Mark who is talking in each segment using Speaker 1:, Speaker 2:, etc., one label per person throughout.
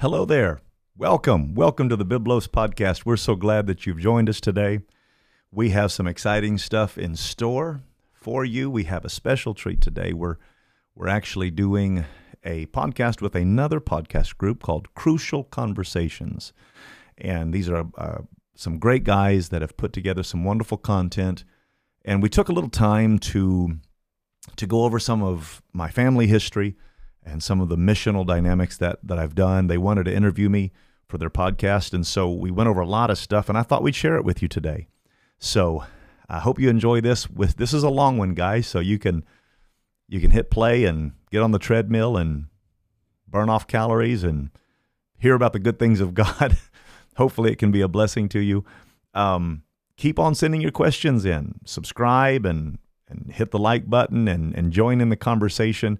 Speaker 1: Hello there. Welcome. Welcome to the Biblos podcast. We're so glad that you've joined us today. We have some exciting stuff in store for you. We have a special treat today. We're we're actually doing a podcast with another podcast group called Crucial Conversations. And these are uh, some great guys that have put together some wonderful content. And we took a little time to to go over some of my family history and some of the missional dynamics that that I've done. They wanted to interview me for their podcast, and so we went over a lot of stuff. And I thought we'd share it with you today. So I hope you enjoy this. With this is a long one, guys, so you can you can hit play and get on the treadmill and burn off calories and hear about the good things of God. Hopefully, it can be a blessing to you. Um, keep on sending your questions in. Subscribe and and hit the like button and and join in the conversation.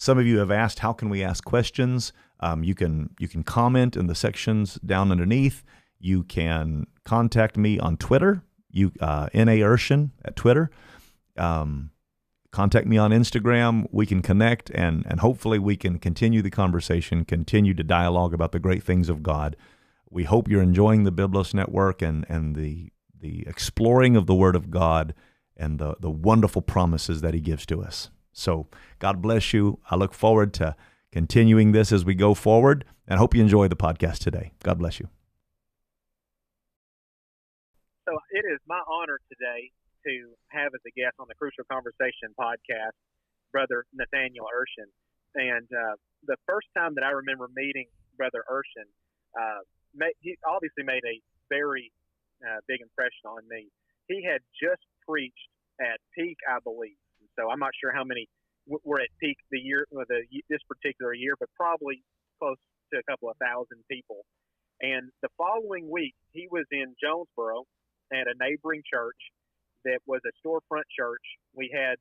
Speaker 1: Some of you have asked, how can we ask questions? Um, you can you can comment in the sections down underneath. You can contact me on Twitter. You uh, na Urshan at Twitter. Um, contact me on Instagram. We can connect and and hopefully we can continue the conversation, continue to dialogue about the great things of God. We hope you're enjoying the Biblos Network and and the the exploring of the Word of God and the the wonderful promises that He gives to us. So God bless you. I look forward to continuing this as we go forward and hope you enjoy the podcast today. God bless you.
Speaker 2: So it is my honor today to have as a guest on the Crucial Conversation podcast, Brother Nathaniel Urshan. And uh, the first time that I remember meeting Brother Urshan, uh, he obviously made a very uh, big impression on me. He had just preached at Peak, I believe. So I'm not sure how many were at Peak the year, the this particular year, but probably close to a couple of thousand people. And the following week, he was in Jonesboro at a neighboring church that was a storefront church. We had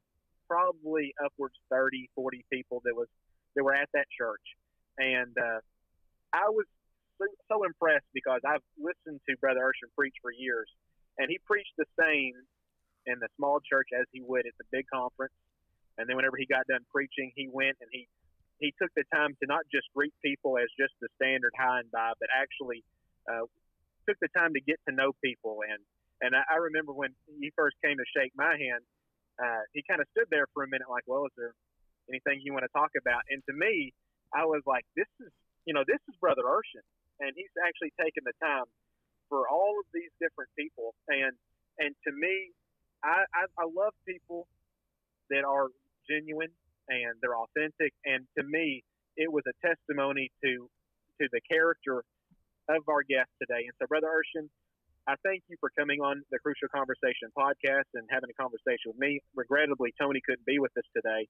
Speaker 2: probably upwards 30, 40 people that was that were at that church, and uh, I was so, so impressed because I've listened to Brother Urshan preach for years, and he preached the same in the small church as he would at the big conference. And then whenever he got done preaching, he went and he he took the time to not just greet people as just the standard hi and bye, but actually uh, took the time to get to know people and and I, I remember when he first came to shake my hand, uh, he kind of stood there for a minute, like, "Well, is there anything you want to talk about?" And to me, I was like, "This is, you know, this is Brother Urshan, and he's actually taken the time for all of these different people." And and to me, I, I, I love people that are genuine and they're authentic. And to me, it was a testimony to to the character of our guest today. And so, Brother Urshan, I thank you for coming on the Crucial Conversation podcast and having a conversation with me. Regrettably, Tony couldn't be with us today,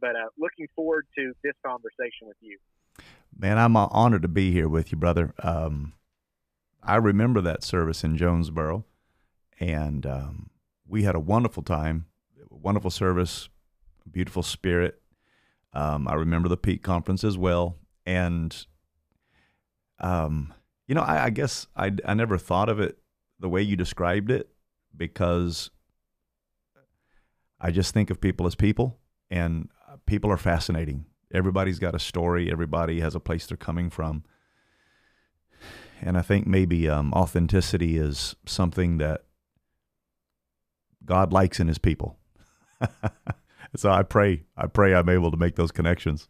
Speaker 2: but uh, looking forward to this conversation with you.
Speaker 1: Man, I'm honored to be here with you, brother. Um, I remember that service in Jonesboro, and um, we had a wonderful time, wonderful service, beautiful spirit. Um, I remember the Peak Conference as well, and um, you know, I, I guess I, I never thought of it the way you described it because I just think of people as people, and people are fascinating. Everybody's got a story. Everybody has a place they're coming from, and I think maybe um, authenticity is something that God likes in His people. so I pray, I pray I'm able to make those connections.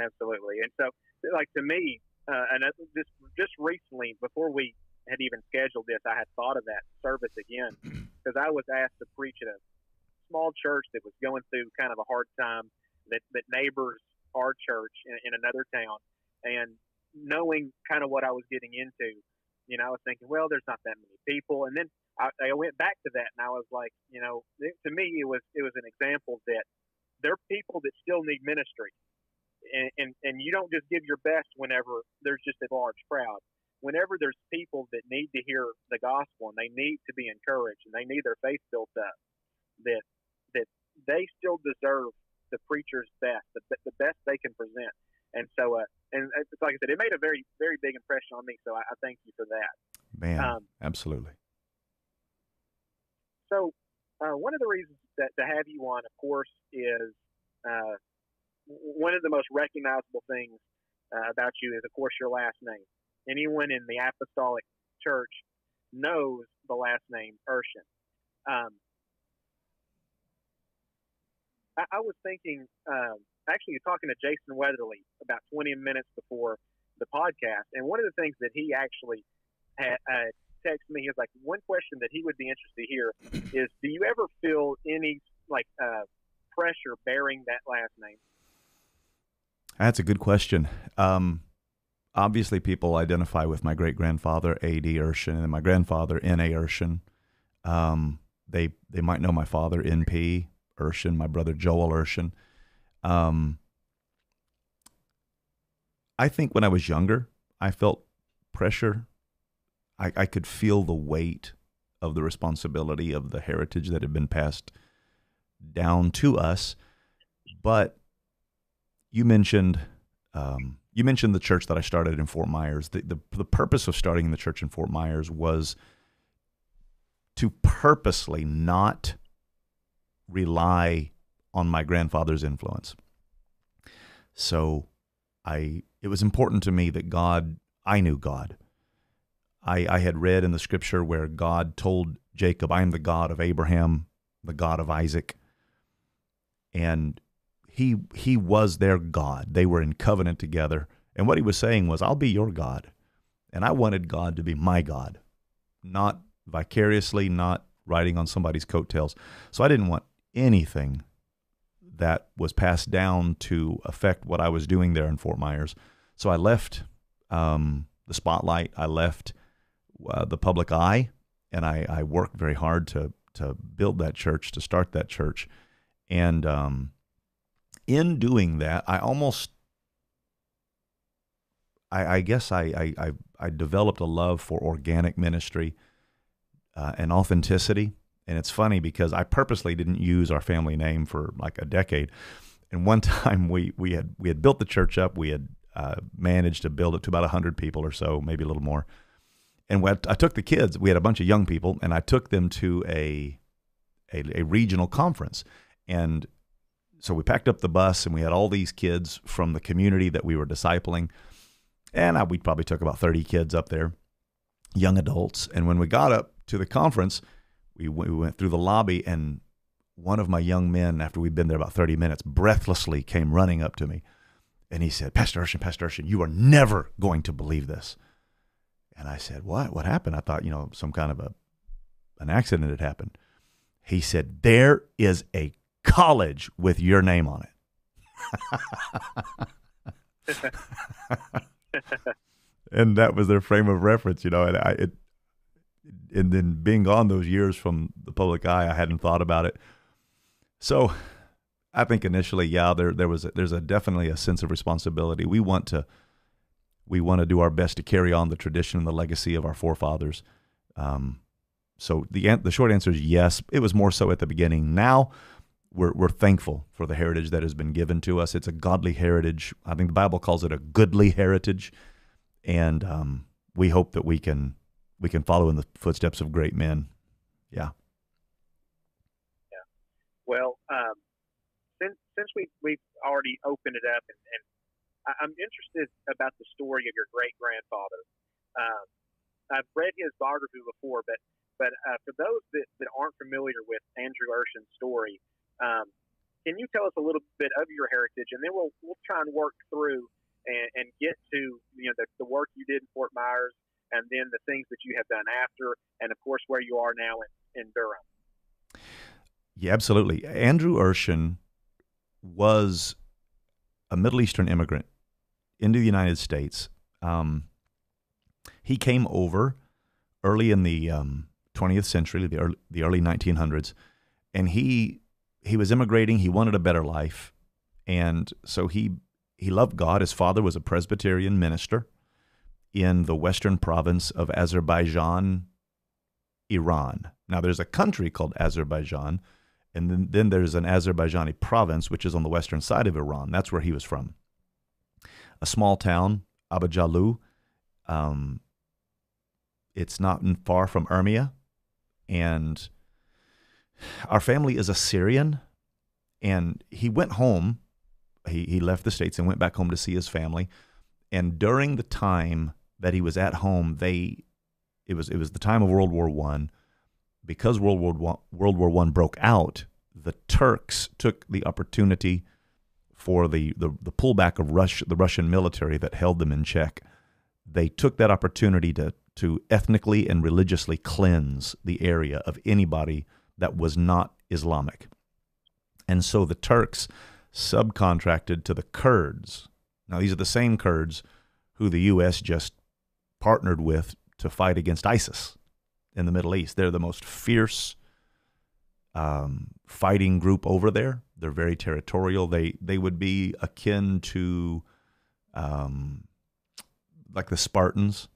Speaker 2: Absolutely, and so, like to me, uh, and just just recently, before we had even scheduled this, I had thought of that service again because I was asked to preach at a small church that was going through kind of a hard time that that neighbors our church in, in another town, and knowing kind of what I was getting into, you know, I was thinking, well, there's not that many people, and then I, I went back to that, and I was like, you know, to me, it was it was an example that there are people that still need ministry and, and, and you don't just give your best whenever there's just a large crowd. Whenever there's people that need to hear the gospel and they need to be encouraged and they need their faith built up, that that they still deserve the preacher's best, the, the best they can present. And so, uh, and it's like I said, it made a very, very big impression on me. So I, I thank you for that.
Speaker 1: Man, um, absolutely.
Speaker 2: So, uh, one of the reasons that to have you on, of course, is uh, one of the most recognizable things uh, about you is, of course, your last name. Anyone in the Apostolic Church knows the last name Urshan. Um, I, I, was thinking, um, actually, talking to Jason Weatherly about 20 minutes before the podcast, and one of the things that he actually had, uh, texted me, he was like, one question that he would be interested to hear is, do you ever feel any like uh, pressure bearing that last name?
Speaker 1: That's a good question. Um, obviously, people identify with my great grandfather A.D. Urshan and my grandfather N.A. Urshan. Um, they they might know my father N.P. Urshan, my brother Joel Urshan. Um, I think when I was younger, I felt pressure. I, I could feel the weight of the responsibility of the heritage that had been passed down to us. But you mentioned um, you mentioned the church that I started in Fort Myers. The, the, the purpose of starting the church in Fort Myers was to purposely not rely on my grandfather's influence. So I it was important to me that God I knew God. I, I had read in the scripture where God told Jacob, I am the God of Abraham, the God of Isaac. And he he was their God. They were in covenant together. And what he was saying was, I'll be your God. And I wanted God to be my God, not vicariously, not riding on somebody's coattails. So I didn't want anything that was passed down to affect what I was doing there in Fort Myers. So I left um, the spotlight. I left uh, the public eye, and I, I, worked very hard to to build that church, to start that church, and um, in doing that, I almost, I, guess I, I, I, developed a love for organic ministry uh, and authenticity. And it's funny because I purposely didn't use our family name for like a decade. And one time we, we had we had built the church up. We had uh, managed to build it to about hundred people or so, maybe a little more. And I took the kids. We had a bunch of young people, and I took them to a a, a regional conference. And so we packed up the bus and we had all these kids from the community that we were discipling. And I, we probably took about 30 kids up there, young adults. And when we got up to the conference, we, we went through the lobby and one of my young men, after we'd been there about 30 minutes, breathlessly came running up to me. And he said, Pastor Urshan, Pastor Urshan, you are never going to believe this. And I said, What? What happened? I thought, you know, some kind of a an accident had happened. He said, There is a college with your name on it. and that was their frame of reference, you know. And I, it, and then being gone those years from the public eye, I hadn't thought about it. So, I think initially, yeah, there there was a, there's a definitely a sense of responsibility. We want to we want to do our best to carry on the tradition and the legacy of our forefathers. Um, so the the short answer is yes. It was more so at the beginning. Now we're, we're thankful for the heritage that has been given to us. It's a godly heritage. I think the Bible calls it a goodly heritage, and um, we hope that we can we can follow in the footsteps of great men. Yeah.
Speaker 2: Yeah. Well, um, since since we we've already opened it up, and, and I'm interested about the story of your great grandfather. Um, I've read his biography before, but but uh, for those that, that aren't familiar with Andrew Urshan's story, um, can you tell us a little bit of your heritage, and then we'll we'll try and work through and, and get to you know the, the work you did in Fort Myers, and then the things that you have done after, and of course where you are now in, in Durham.
Speaker 1: Yeah, absolutely. Andrew Urshan was a Middle Eastern immigrant into the United States. Um, he came over early in the um, 20th century, the early, the early 1900s, and he he was immigrating. He wanted a better life, and so he he loved God. His father was a Presbyterian minister in the western province of Azerbaijan, Iran. Now, there's a country called Azerbaijan, and then, then there's an Azerbaijani province, which is on the western side of Iran. That's where he was from. A small town, Abajalu. Um, it's not far from Urmia, and our family is Assyrian, and he went home he, he left the States and went back home to see his family. And during the time that he was at home, they it was it was the time of World War One. Because World War One, World War One broke out, the Turks took the opportunity for the, the, the pullback of Rush, the Russian military that held them in check. They took that opportunity to to ethnically and religiously cleanse the area of anybody that was not Islamic. And so the Turks subcontracted to the Kurds. Now, these are the same Kurds who the U.S. just partnered with to fight against ISIS in the Middle East. They're the most fierce um, fighting group over there. They're very territorial. They they would be akin to um, like the Spartans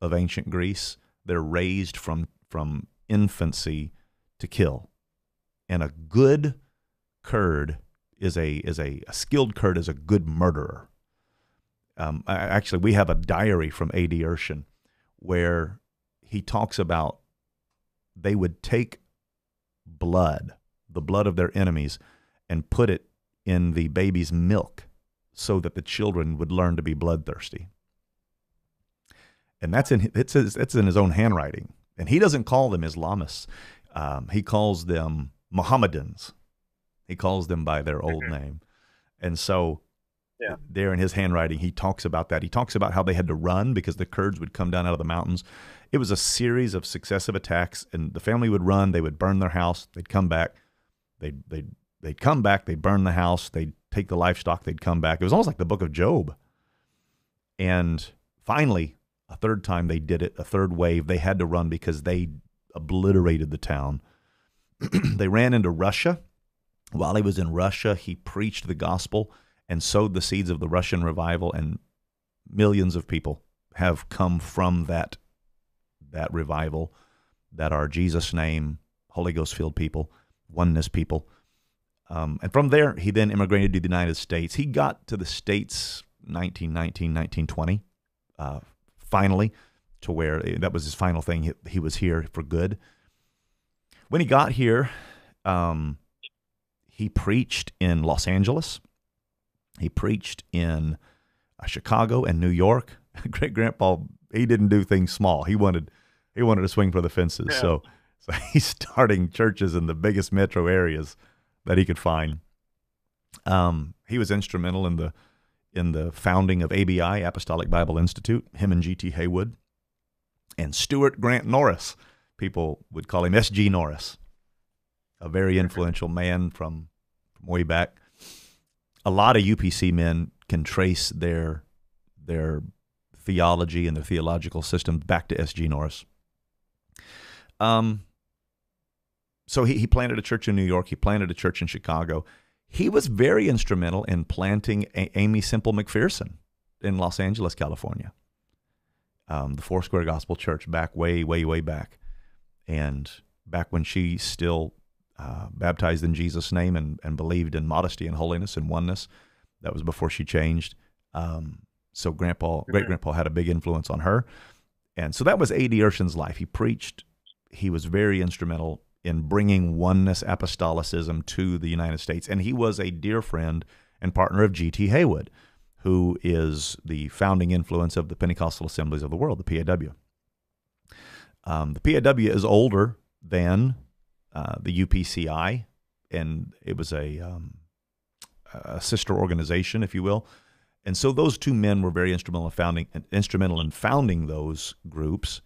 Speaker 1: of ancient Greece. They're raised from from infancy to kill, and a good Kurd is a is a, a skilled Kurd is a good murderer. Um, actually, we have a diary from A.D. Urshan where he talks about they would take blood, the blood of their enemies, and put it in the baby's milk so that the children would learn to be bloodthirsty. And that's in it's it's in his own handwriting. And he doesn't call them Islamists. Um, he calls them Mohammedans. He calls them by their old name. And so there in his handwriting, he talks about that. He talks about how they had to run because the Kurds would come down out of the mountains. It was a series of successive attacks, and the family would run. They would burn their house. They'd come back. They'd, they'd, they'd come back. They'd burn the house. They'd take the livestock. They'd come back. It was almost like the book of Job. And finally, a third time they did it, a third wave, they had to run because they obliterated the town. they ran into Russia while he was in Russia, he preached the gospel and sowed the seeds of the Russian revival, and millions of people have come from that that revival that are Jesus name, Holy Ghost filled people, oneness people. Um, and from there, he then immigrated to the United States. He got to the States 1919, 1920, uh, finally, to where eh, that was his final thing. He, he, was here for good. When he got here, um, he preached in Los Angeles. He preached in uh, Chicago and New York. Great grandpa, he didn't do things small. He wanted he wanted to swing for the fences. Yeah. So so he's starting churches in the biggest metro areas that he could find. Um, he was instrumental in the in the founding of ABI, Apostolic Bible Institute. Him and G.T. Haywood and Stuart Grant Norris. People would call him S.G. Norris, a very influential man from, from way back. A lot of UPC men can trace their their theology and their theological system back to S.G. Norris. Um, so he, he planted a church in New York. He planted a church in Chicago. He was very instrumental in planting a- Aimee Semple McPherson in Los Angeles, California. Um, the Foursquare Gospel Church back way, way, way back. And back when she still uh, baptized in Jesus' name and, and believed in modesty and holiness and oneness. That was before she changed. Um, so grandpa, great grandpa had a big influence on her. And so that was A.D. Urshan's life. He preached, he was very instrumental in bringing oneness apostolicism to the United States. And he was a dear friend and partner of G.T. Haywood, who is the founding influence of the Pentecostal Assemblies of the World, the PAW. Um, the PAW is older than uh, the UPCI, and it was a, um, a sister organization, if you will. And so those two men were very instrumental in founding instrumental in founding those groups.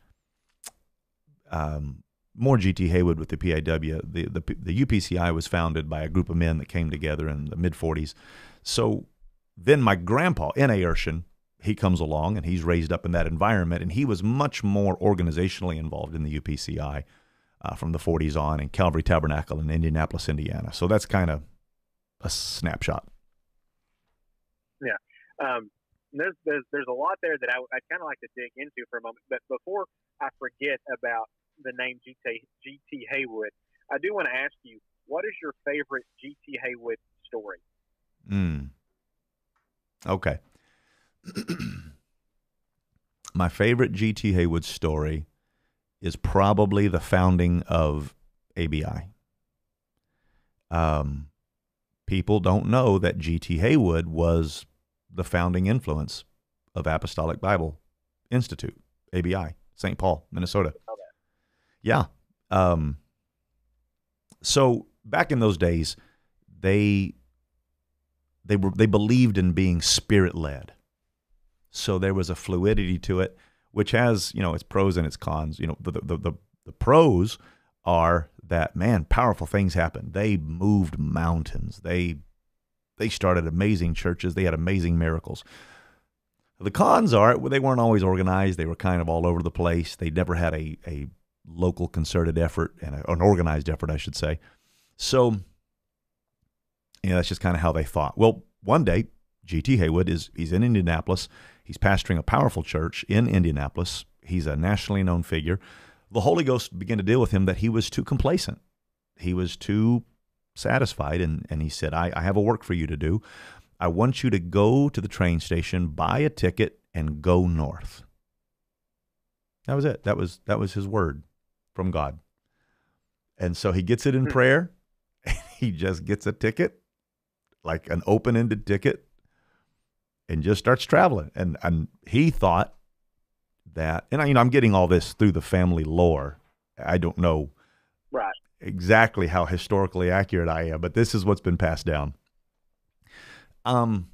Speaker 1: Um, more GT Haywood with the PAW. The, the the UPCI was founded by a group of men that came together in the mid 40s. So then my grandpa, N.A. Urshan, he comes along and he's raised up in that environment, and he was much more organizationally involved in the UPCI uh, from the 40s on in Calvary Tabernacle in Indianapolis, Indiana. So that's kind of a snapshot.
Speaker 2: Yeah. Um, there's, there's, there's a lot there that I, I'd kind of like to dig into for a moment. But before I forget about the name GT, GT Haywood, I do want to ask you, what is your favorite GT Haywood story?
Speaker 1: Mm. Okay. My favorite GT Haywood story is probably the founding of ABI. Um, people don't know that G.T. Haywood was the founding influence of Apostolic Bible Institute, ABI, St. Paul, Minnesota. Yeah. Um, so back in those days, they they were they believed in being spirit led. So there was a fluidity to it, which has you know its pros and its cons. You know the the the, the pros are that man powerful things happened. They moved mountains. They they started amazing churches. They had amazing miracles. The cons are they weren't always organized. They were kind of all over the place. They never had a, a local concerted effort and a, an organized effort, I should say. So, you know, that's just kind of how they thought. Well, one day, G.T. Haywood is he's in Indianapolis. He's pastoring a powerful church in Indianapolis. He's a nationally known figure. The Holy Ghost began to deal with him that he was too complacent. He was too satisfied, and, and he said, I, I have a work for you to do. I want you to go to the train station, buy a ticket, and go north. That was it. That was that was his word from God. And so he gets it in hmm. prayer. And he just gets a ticket, like an open-ended ticket, and just starts traveling. And and he thought that, and I, you know, I'm getting all this through the family lore. I don't know
Speaker 2: Right.
Speaker 1: exactly how historically accurate I am, but this is what's been passed down. Um,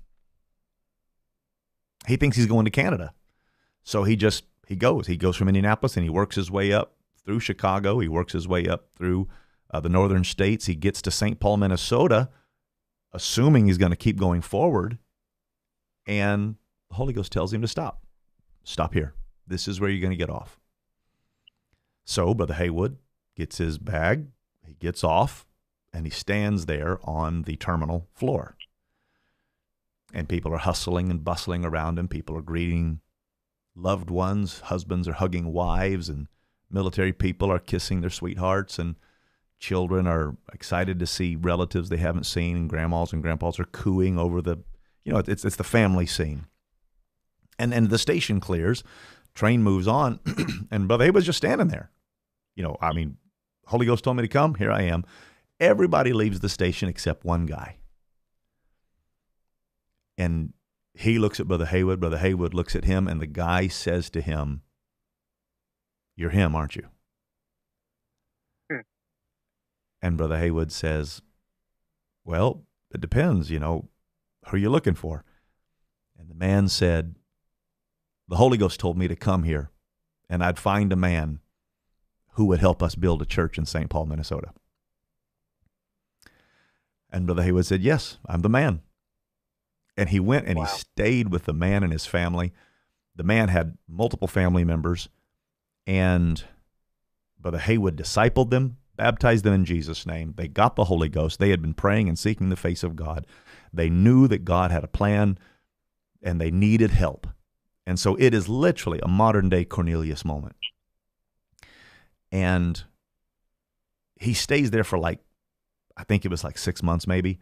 Speaker 1: he thinks he's going to Canada, so he just he goes. He goes from Indianapolis and he works his way up through Chicago. He works his way up through uh, the northern states. He gets to St. Paul, Minnesota, assuming he's going to keep going forward, and the Holy Ghost tells him to stop. Stop here. This is where you're going to get off. So, Brother Haywood gets his bag, he gets off, and he stands there on the terminal floor. And people are hustling and bustling around him. People are greeting loved ones. Husbands are hugging wives, and military people are kissing their sweethearts, and children are excited to see relatives they haven't seen, and grandmas and grandpas are cooing over the, you know, it's it's the family scene. And and the station clears, train moves on, and Brother Haywood's just standing there. You know, I mean, Holy Ghost told me to come. Here I am. Everybody leaves the station except one guy. And he looks at Brother Haywood. Brother Haywood looks at him, and the guy says to him, You're him, aren't you?
Speaker 2: Hmm.
Speaker 1: And Brother Haywood says, Well, it depends, you know, who are you looking for? And the man said, The Holy Ghost told me to come here, and I'd find a man who would help us build a church in St. Paul, Minnesota. And Brother Haywood said, Yes, I'm the man. And he went and
Speaker 2: Wow.
Speaker 1: he stayed with the man and his family. The man had multiple family members, and Brother Haywood discipled them, baptized them in Jesus' name. They got the Holy Ghost. They had been praying and seeking the face of God. They knew that God had a plan and they needed help. And so it is literally a modern day Cornelius moment. And he stays there for like, I think it was like six months maybe.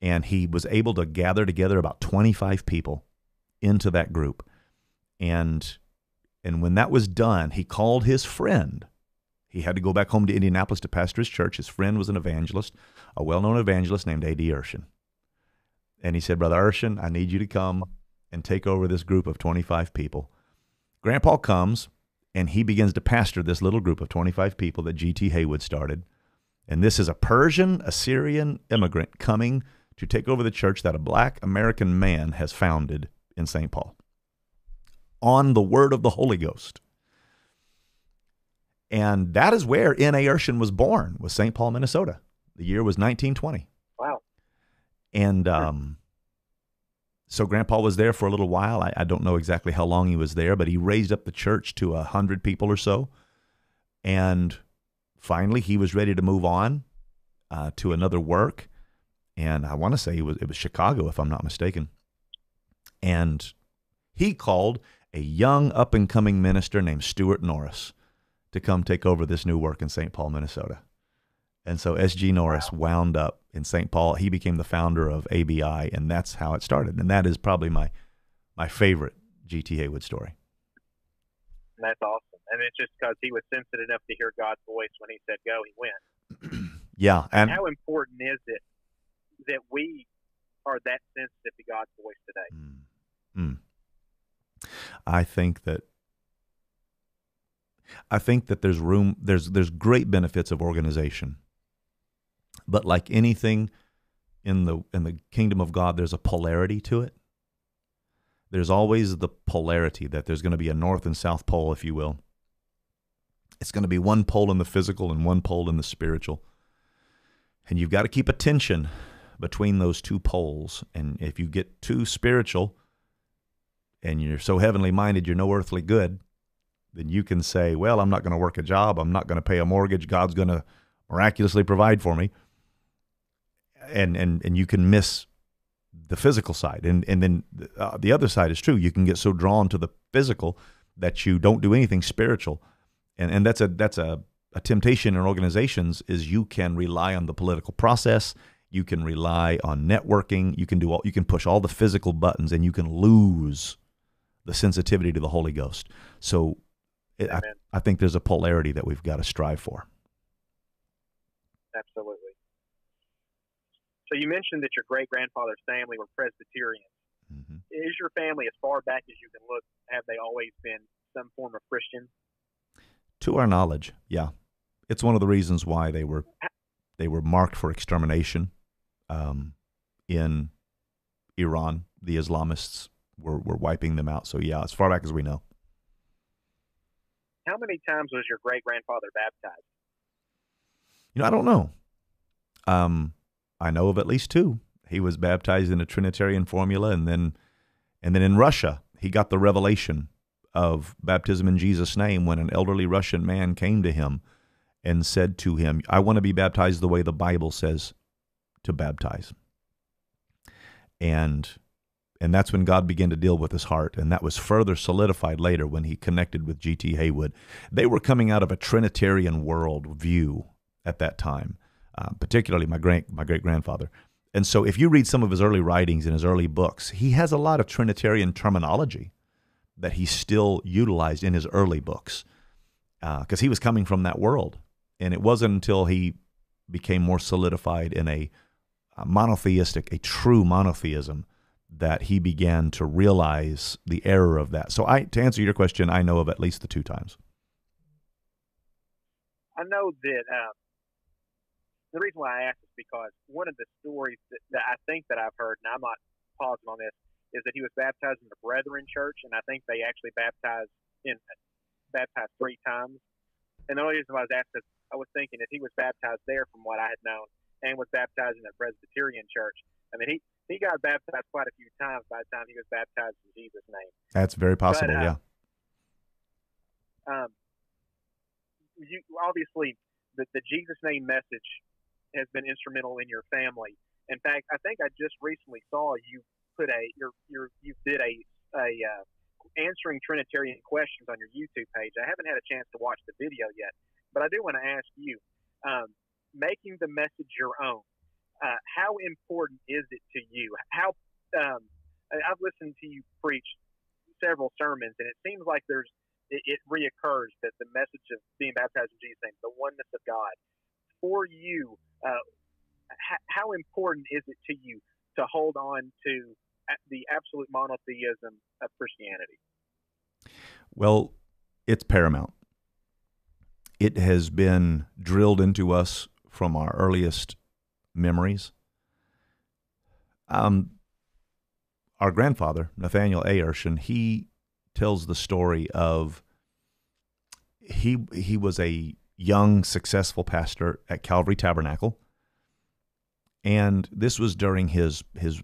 Speaker 1: And he was able to gather together about 25 people into that group. And and when that was done, he called his friend. He had to go back home to Indianapolis to pastor his church. His friend was an evangelist, a well known evangelist named A.D. Urshan. And he said, Brother Urshan, I need you to come and take over this group of 25 people. Grandpa comes and he begins to pastor this little group of 25 people that G.T. Haywood started. And this is a Persian Assyrian immigrant coming to take over the church that a black American man has founded in St. Paul on the word of the Holy Ghost. And that is where N.A. Urshan was born, was St. Paul, Minnesota. The year was 1920. And um, so Grandpa was there for a little while. I, I don't know exactly how long he was there, but he raised up the church to a hundred people or so. And finally, he was ready to move on uh, to another work. And I want to say it was, it was Chicago, if I'm not mistaken. And he called a young up and coming minister named Stuart Norris to come take over this new work in St. Paul, Minnesota. And so S.G. Norris wound up in St. Paul. He became the founder of ABI, and that's how it started. And that is probably my my favorite G.T. Haywood story.
Speaker 2: And that's awesome. And it's just because he was sensitive enough to hear God's voice when he said go, he went.
Speaker 1: Yeah, and
Speaker 2: How important is it that we are that sensitive to God's voice today.
Speaker 1: Mm. Mm. I think that I think that there's room there's there's great benefits of organization. But like anything in the in the kingdom of God there's a polarity to it. There's always the polarity that there's going to be a north and south pole if you will. It's going to be one pole in the physical and one pole in the spiritual. And you've got to keep attention between those two poles. And if you get too spiritual and you're so heavenly minded you're no earthly good, then you can say, well, I'm not going to work a job. I'm not going to pay a mortgage. God's going to miraculously provide for me. And, and, and you can miss the physical side. And, and then uh, the other side is true. You can get so drawn to the physical that you don't do anything spiritual. And, and that's a, that's a, a temptation in organizations is you can rely on the political process. You can rely on networking. You can do all, you can push all the physical buttons and you can lose the sensitivity to the Holy Ghost. So it, I, I think there's a polarity that we've got to strive for.
Speaker 2: Absolutely. So you mentioned that your great grandfather's family were Presbyterians. Mm-hmm. Is your family, as far back as you can look, have they always been some form of Christian?
Speaker 1: To our knowledge, yeah. It's one of the reasons why they were they were marked for extermination um, in Iran. The Islamists were, were wiping them out. So yeah, as far back as we know.
Speaker 2: How many times was your great grandfather baptized?
Speaker 1: You know, I don't know. Um, I know of at least two. He was baptized in a Trinitarian formula, and then, and then in Russia, he got the revelation of baptism in Jesus' name when an elderly Russian man came to him and said to him, "I want to be baptized the way the Bible says to baptize." And and that's when God began to deal with his heart. And that was further solidified later when he connected with G.T. Haywood. They were coming out of a Trinitarian world view at that time, uh, particularly my great, my great grandfather. And so if you read some of his early writings in his early books, he has a lot of Trinitarian terminology that he still utilized in his early books because uh, he was coming from that world. And it wasn't until he became more solidified in a, a monotheistic, a true monotheism, that he began to realize the error of that. So, I to answer your question, I know of at least the two times.
Speaker 2: I know that uh, the reason why I asked is because one of the stories that, that, I think that I've heard, and I'm not positive on this, is that he was baptized in the Brethren Church, and I think they actually baptized in baptized three times. And the only reason why I was asked is I was thinking if he was baptized there, from what I had known, and was baptized in a Presbyterian church, I mean, he he got baptized quite a few times by the time he was baptized in Jesus' name.
Speaker 1: That's very possible, but, uh, yeah.
Speaker 2: Um, you obviously the, the Jesus name message has been instrumental in your family. In fact, I think I just recently saw you put a your your you did a a uh, answering Trinitarian questions on your YouTube page. I haven't had a chance to watch the video yet, but I do want to ask you, um, making the message your own uh, how important is it to you? How um, I've listened to you preach several sermons, and it seems like there's it, it reoccurs that the message of being baptized in Jesus' name, the oneness of God, for you, h- how important is it to you to hold on to the absolute monotheism of Christianity?
Speaker 1: Well, it's paramount. It has been drilled into us from our earliest memories. Um, our grandfather, Nathaniel A. Urshan, he tells the story of he he was a young, successful pastor at Calvary Tabernacle, and this was during his his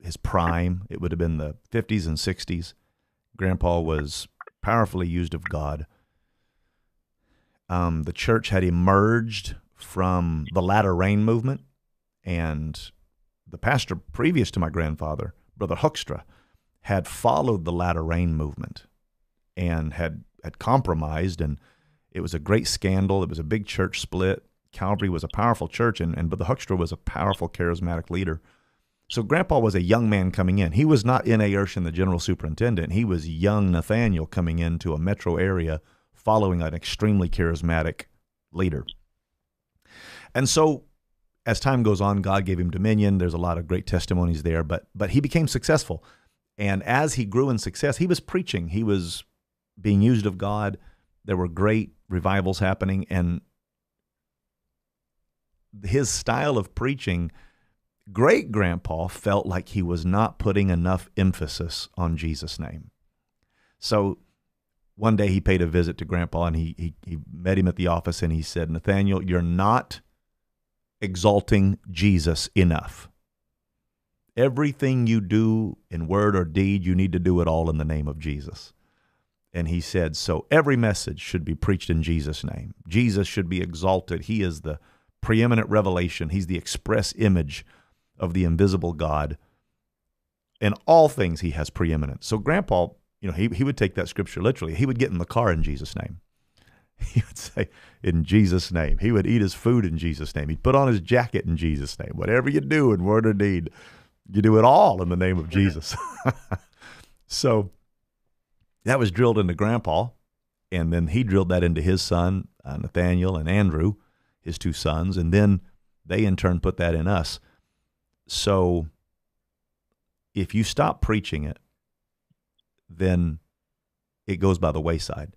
Speaker 1: his prime. It would have been the fifties and sixties. Grandpa was powerfully used of God. Um, the church had emerged from the latter rain movement and the pastor previous to my grandfather, Brother Hoekstra, had followed the latter rain movement and had, had compromised. And it was a great scandal. It was a big church split. Calvary was a powerful church, and, and but the Hoekstra was a powerful, charismatic leader. So Grandpa was a young man coming in. He was not N.A. Urshan, the general superintendent. He was young Nathaniel coming into a metro area following an extremely charismatic leader. And so as time goes on, God gave him dominion. There's a lot of great testimonies there, but but he became successful. And as he grew in success, he was preaching. He was being used of God. There were great revivals happening, and his style of preaching, great grandpa felt like he was not putting enough emphasis on Jesus' name. So one day he paid a visit to grandpa and he, he, he met him at the office and he said, Nathaniel, you're not exalting Jesus enough. Everything you do in word or deed, you need to do it all in the name of Jesus. And he said, So every message should be preached in Jesus' name. Jesus should be exalted. He is the preeminent revelation, He's the express image of the invisible God. In all things, He has preeminence. So, Grandpa, you know, he, he would take that scripture literally. He would get in the car in Jesus' name. He would say, in Jesus' name. He would eat his food in Jesus' name. He'd put on his jacket in Jesus' name. Whatever you do in word or deed, you do it all in the name of Jesus. so that was drilled into Grandpa, and then he drilled that into his son, uh, Nathaniel and Andrew, his two sons, and then they in turn put that in us. So if you stop preaching it, then it goes by the wayside.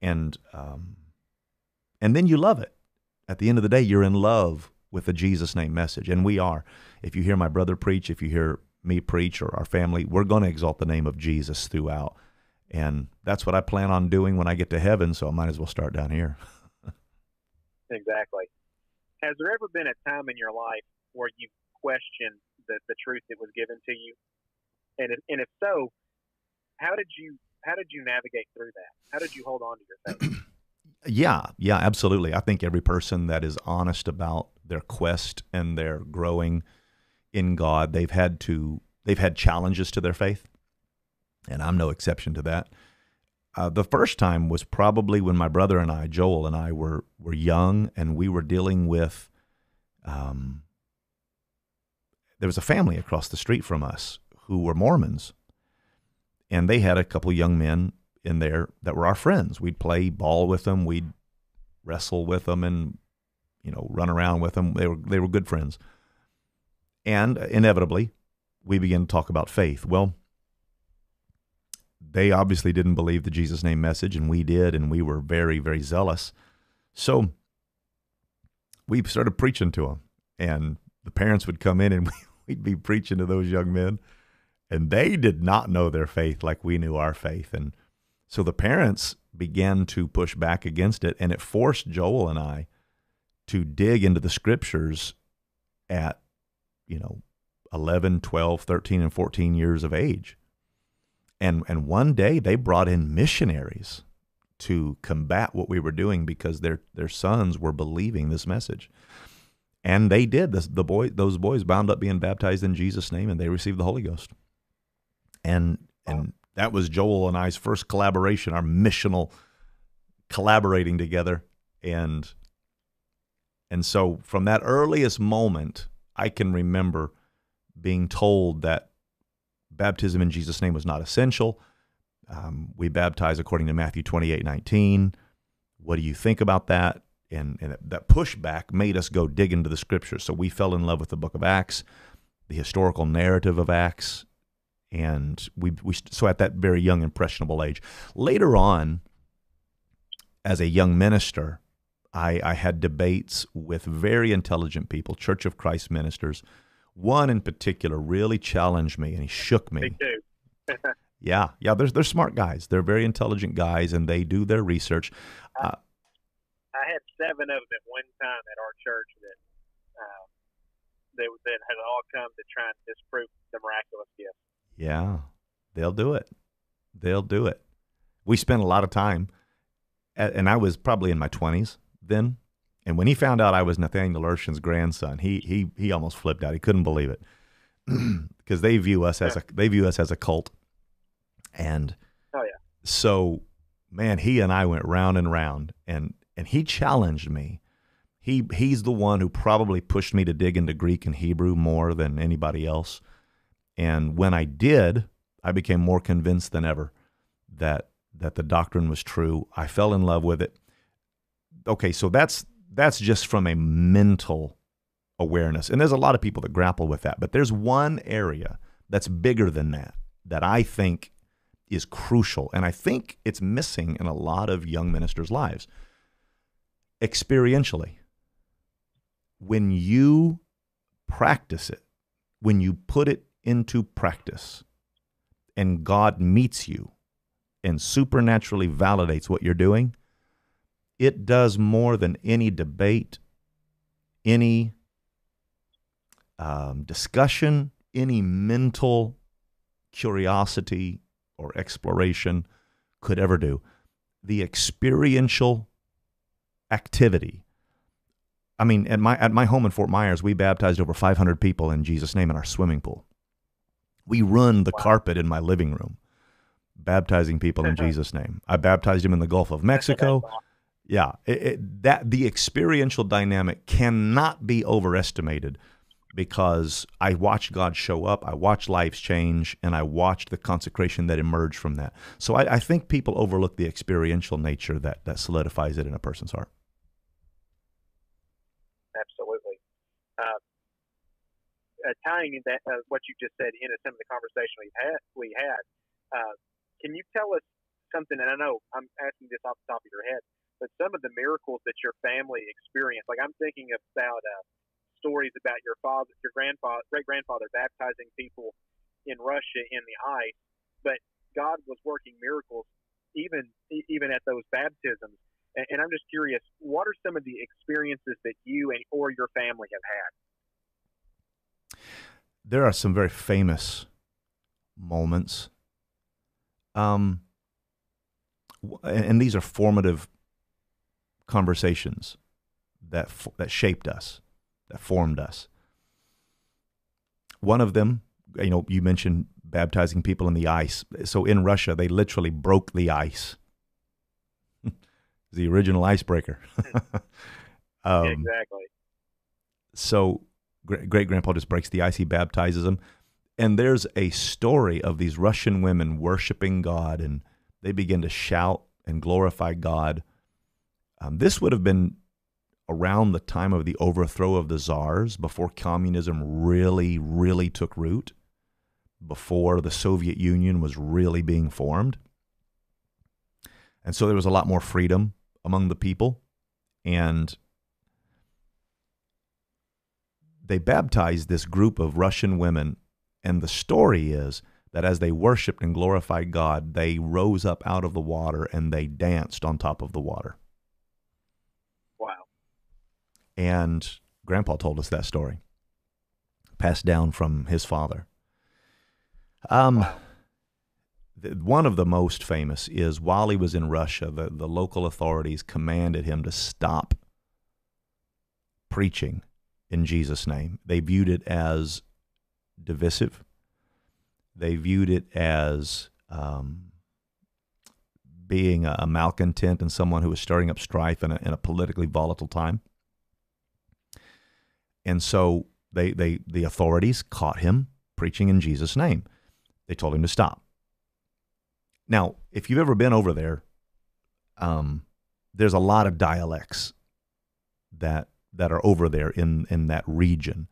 Speaker 1: And um, and then you love it. At the end of the day, you're in love with the Jesus name message, and we are. If you hear my brother preach, if you hear me preach or our family, we're going to exalt the name of Jesus throughout. And that's what I plan on doing when I get to heaven, so I might as well start down here.
Speaker 2: exactly. Has there ever been a time in your life where you questioned the, the truth that was given to you? And if, and if so, how did you how did you navigate through that? How did you hold on to your faith?
Speaker 1: yeah, yeah, absolutely. I think every person that is honest about their quest and their growing in God, they've had to they've had challenges to their faith, and I'm no exception to that. Uh, the first time was probably when my brother and I, Joel and I, were were young, and we were dealing with. Um, there was a family across the street from us who were Mormons, and they had a couple young men in there that were our friends. We'd play ball with them, we'd wrestle with them, and you know run around with them. They were they were good friends, and inevitably, we began to talk about faith. Well, they obviously didn't believe the Jesus name message, and we did, and we were very very zealous. So we started preaching to them, and the parents would come in, and we'd be preaching to those young men and they did not know their faith like we knew our faith and so the parents began to push back against it and it forced Joel and I to dig into the scriptures at you know 11 12 13 and 14 years of age and and one day they brought in missionaries to combat what we were doing because their their sons were believing this message. And they did. This the boy those boys bound up being baptized in Jesus name and they received the holy ghost. And and that was Joel and I's first collaboration, our missional collaborating together, and and so from that earliest moment, I can remember being told that baptism in Jesus' name was not essential. Um, we baptize according to Matthew 28 19. What do you think about that? And, and that pushback made us go dig into the scriptures. So we fell in love with the book of Acts, the historical narrative of Acts, and we, we so at that very young impressionable age later on as a young minister I, I had debates with very intelligent people church of christ ministers one in particular really challenged me and he shook me, yeah yeah they're, they're smart guys they're very intelligent guys and they do their research
Speaker 2: uh, I had seven of them at one time at our church that uh, that, that had all come to try and disprove the miraculous gift
Speaker 1: yeah, they'll do it. They'll do it. We spent a lot of time, and I was probably in my 20s then. And when he found out I was Nathaniel Urshan's grandson, he he he almost flipped out. He couldn't believe it because they view us as a they view us as a cult. And
Speaker 2: oh yeah,
Speaker 1: so man, he and I went round and round, and and he challenged me. He he's the one who probably pushed me to dig into Greek and Hebrew more than anybody else. And when I did, I became more convinced than ever that that the doctrine was true. I fell in love with it. Okay, so that's that's just from a mental awareness. And there's a lot of people that grapple with that, but there's one area that's bigger than that that I think is crucial. And I think it's missing in a lot of young ministers' lives. Experientially, when you practice it, when you put it into practice, and God meets you and supernaturally validates what you're doing, it does more than any debate, any um, discussion, any mental curiosity or exploration could ever do. The experiential activity. I mean, at my at my home in Fort Myers, we baptized over 500 people in Jesus' name in our swimming pool. We run the wow. carpet in my living room, baptizing people in Jesus' name. I baptized him in the Gulf of Mexico. Yeah, it, it, that the experiential dynamic cannot be overestimated because I watched God show up, I watched lives change, and I watched the consecration that emerged from that. So I, I think people overlook the experiential nature that, that solidifies it in a person's heart.
Speaker 2: Absolutely. Uh, uh, tying in that uh, what you just said into some of the conversation we've had, we had, uh, can you tell us something? And I know I'm asking this off the top of your head, but some of the miracles that your family experienced, like I'm thinking about uh, stories about your father, your grandfather, great grandfather baptizing people in Russia in the ice, but God was working miracles even even at those baptisms. And, and I'm just curious, what are some of the experiences that you and or your family have had?
Speaker 1: There are some very famous moments. Um, and these are formative conversations that that shaped us that formed us. One of them, you know, you mentioned baptizing people in the ice. So in Russia, they literally broke the ice. the original icebreaker.
Speaker 2: um, exactly.
Speaker 1: So great grandpa just breaks the ice. He baptizes them. And there's a story of these Russian women worshiping God, and they begin to shout and glorify God. Um, this would have been around the time of the overthrow of the czars, before communism really, really took root, before the Soviet Union was really being formed. And so there was a lot more freedom among the people. And they baptized this group of Russian women. And the story is that as they worshiped and glorified God, they rose up out of the water and they danced on top of the water. And Grandpa told us that story, passed down from his father. Um, one of the most famous is while he was in Russia, the, the local authorities commanded him to stop preaching in Jesus' name. They viewed it as divisive, they viewed it as um, being a, a, malcontent and someone who was stirring up strife in a, in a politically volatile time. And so they, they, the authorities caught him preaching in Jesus' name. They told him to stop. Now, if you've ever been over there, um, there's a lot of dialects that that are over there in in that region.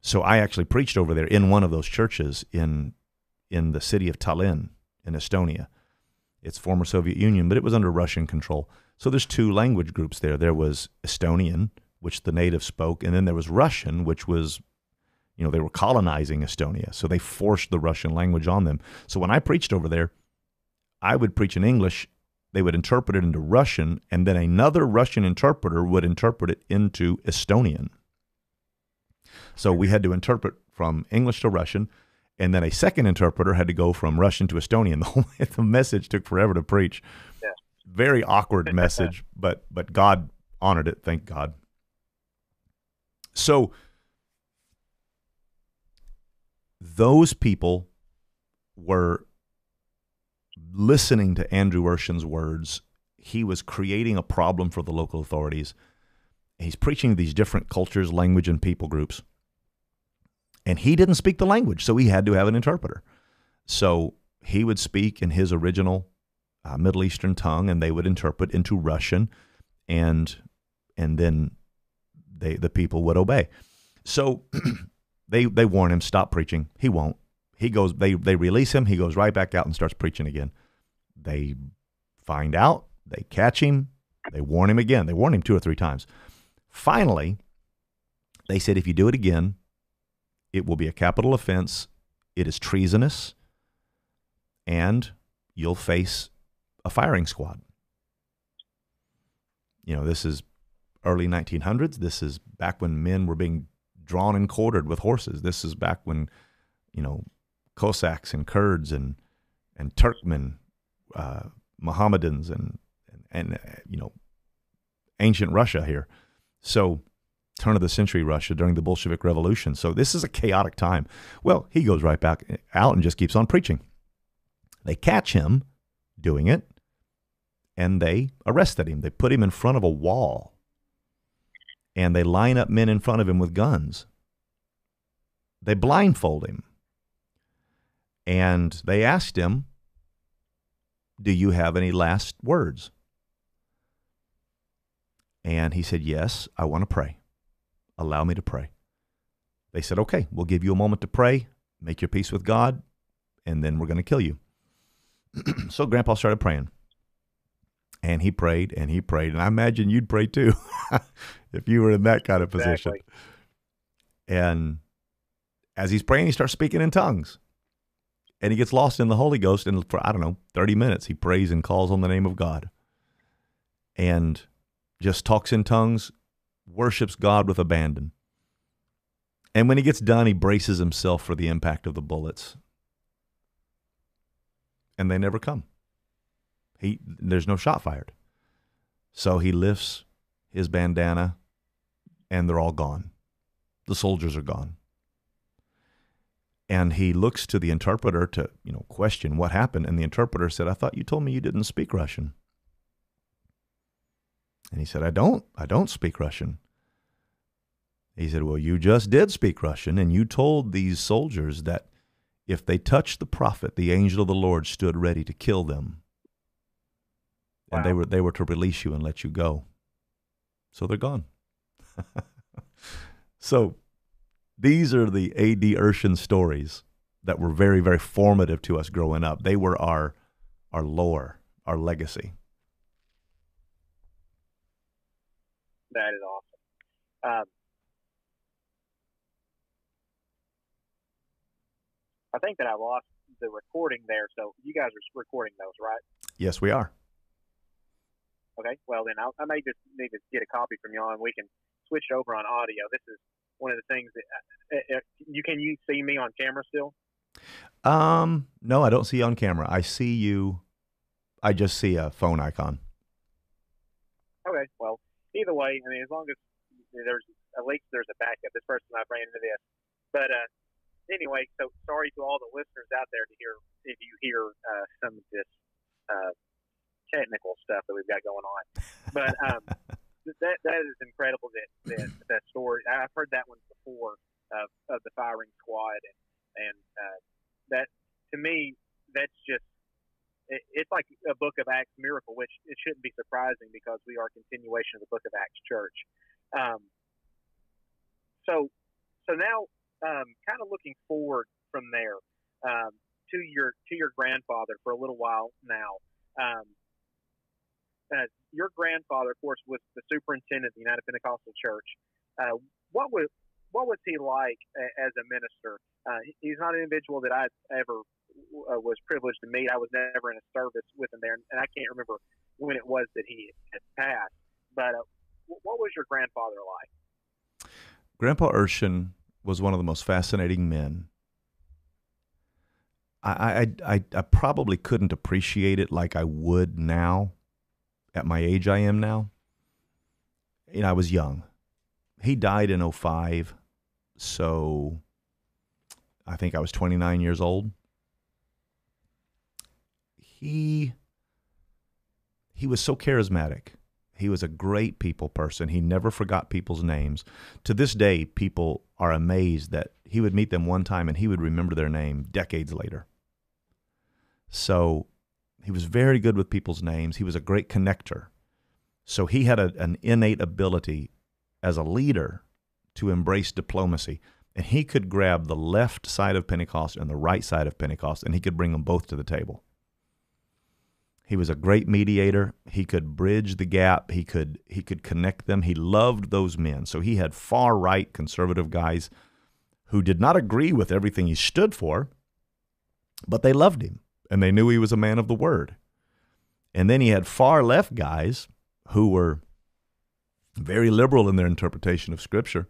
Speaker 1: So I actually preached over there in one of those churches in in the city of Tallinn in Estonia. It's former Soviet Union, but it was under Russian control. So there's two language groups there. There was Estonian, which the natives spoke, and then there was Russian, which was, you know, they were colonizing Estonia, so they forced the Russian language on them. So when I preached over there, I would preach in English, they would interpret it into Russian, and then another Russian interpreter would interpret it into Estonian. So we had to interpret from English to Russian, and then a second interpreter had to go from Russian to Estonian. The, whole, the message took forever to preach. Yeah. Very awkward message, but but God honored it. Thank God. So those people were listening to Andrew Urshan's words. He was creating a problem for the local authorities. He's preaching to these different cultures, language, and people groups. And he didn't speak the language, so he had to have an interpreter. So he would speak in his original uh, Middle Eastern tongue, and they would interpret into Russian, and and then they the people would obey. So they they warn him stop preaching. He won't. He goes. They they release him. He goes right back out and starts preaching again. They find out. They catch him. They warn him again. They warn him two or three times. Finally, they said if you do it again, it will be a capital offense. It is treasonous, and you'll face a firing squad. You know, this is early 1900s. This is back when men were being drawn and quartered with horses. This is back when, you know, Cossacks and Kurds and and Turkmen, uh, Mohammedans and, and and uh, you know, ancient Russia here. So turn of the century Russia during the Bolshevik Revolution. So this is a chaotic time. Well, he goes right back out and just keeps on preaching. They catch him doing it and they arrested him. They put him in front of a wall and they line up men in front of him with guns. They blindfold him. And they asked him, Do you have any last words? And he said, Yes, I want to pray. Allow me to pray. They said, Okay, we'll give you a moment to pray, make your peace with God, and then we're going to kill you. so Grandpa started praying. And he prayed and he prayed. And I imagine you'd pray too if you were in that kind of position.
Speaker 2: Exactly.
Speaker 1: And as he's praying, he starts speaking in tongues. And he gets lost in the Holy Ghost. And for, I don't know, 30 minutes, he prays and calls on the name of God. And just talks in tongues, worships God with abandon. And when he gets done, he braces himself for the impact of the bullets. And they never come. He there's no shot fired. So he lifts his bandana and they're all gone. The soldiers are gone. And he looks to the interpreter to, you know, question what happened and the interpreter said, "I thought you told me you didn't speak Russian." And he said, "I don't. I don't speak Russian." He said, Well, you just did speak Russian, and you told these soldiers that if they touched the prophet, the angel of the Lord stood ready to kill them. And they were they were to release you and let you go. So they're gone. so these are the A.D. Urshan stories that were very, very formative to us growing up. They were our our lore, our legacy.
Speaker 2: That is awesome. Um, I think that I lost the recording there, so you guys are recording those, right?
Speaker 1: Yes, we are.
Speaker 2: Okay. Well, then I'll, I may just need to get a copy from y'all, and we can switch over on audio. This is one of the things that uh, uh, you can you see me on camera still?
Speaker 1: Um, no, I don't see you on camera. I see you. I just see a phone icon.
Speaker 2: Okay. Well, either way, I mean, as long as there's at least there's a backup. This person I've ran into this, but uh, anyway, so sorry to all the listeners out there to hear if you hear uh, some of this uh, technical stuff that we've got going on. But um, that that is incredible. That that that story. I've heard that one before of of the firing squad, and and uh, that to me that's just. it- It's like a Book of Acts miracle, which it shouldn't be surprising because we are a continuation of the Book of Acts Church. Um, so, so now, um, kind of looking forward from there um, to your to your grandfather for a little while now. Um, uh, your grandfather, of course, was the superintendent of the United Pentecostal Church. Uh, what was what was he like as a minister? Uh, he's not an individual that I ever uh, was privileged to meet. I was never in a service with him there, and I can't remember when it was that he had passed. But uh, what was your grandfather like?
Speaker 1: Grandpa Urshan was one of the most fascinating men. I, I, I, I probably couldn't appreciate it like I would now, at my age I am now. You know, I was young. He died in 05, so I think I was 29 years old. He he was so charismatic. He was a great people person. He never forgot people's names. To this day, people are amazed that he would meet them one time and he would remember their name decades later. So he was very good with people's names. He was a great connector. So he had a, an innate ability as a leader to embrace diplomacy. And he could grab the left side of Pentecost and the right side of Pentecost, and he could bring them both to the table. He was a great mediator. He could bridge the gap. He could he could connect them. He loved those men. So he had far right conservative guys who did not agree with everything he stood for, but they loved him and they knew he was a man of the word. And then he had far left guys who were very liberal in their interpretation of Scripture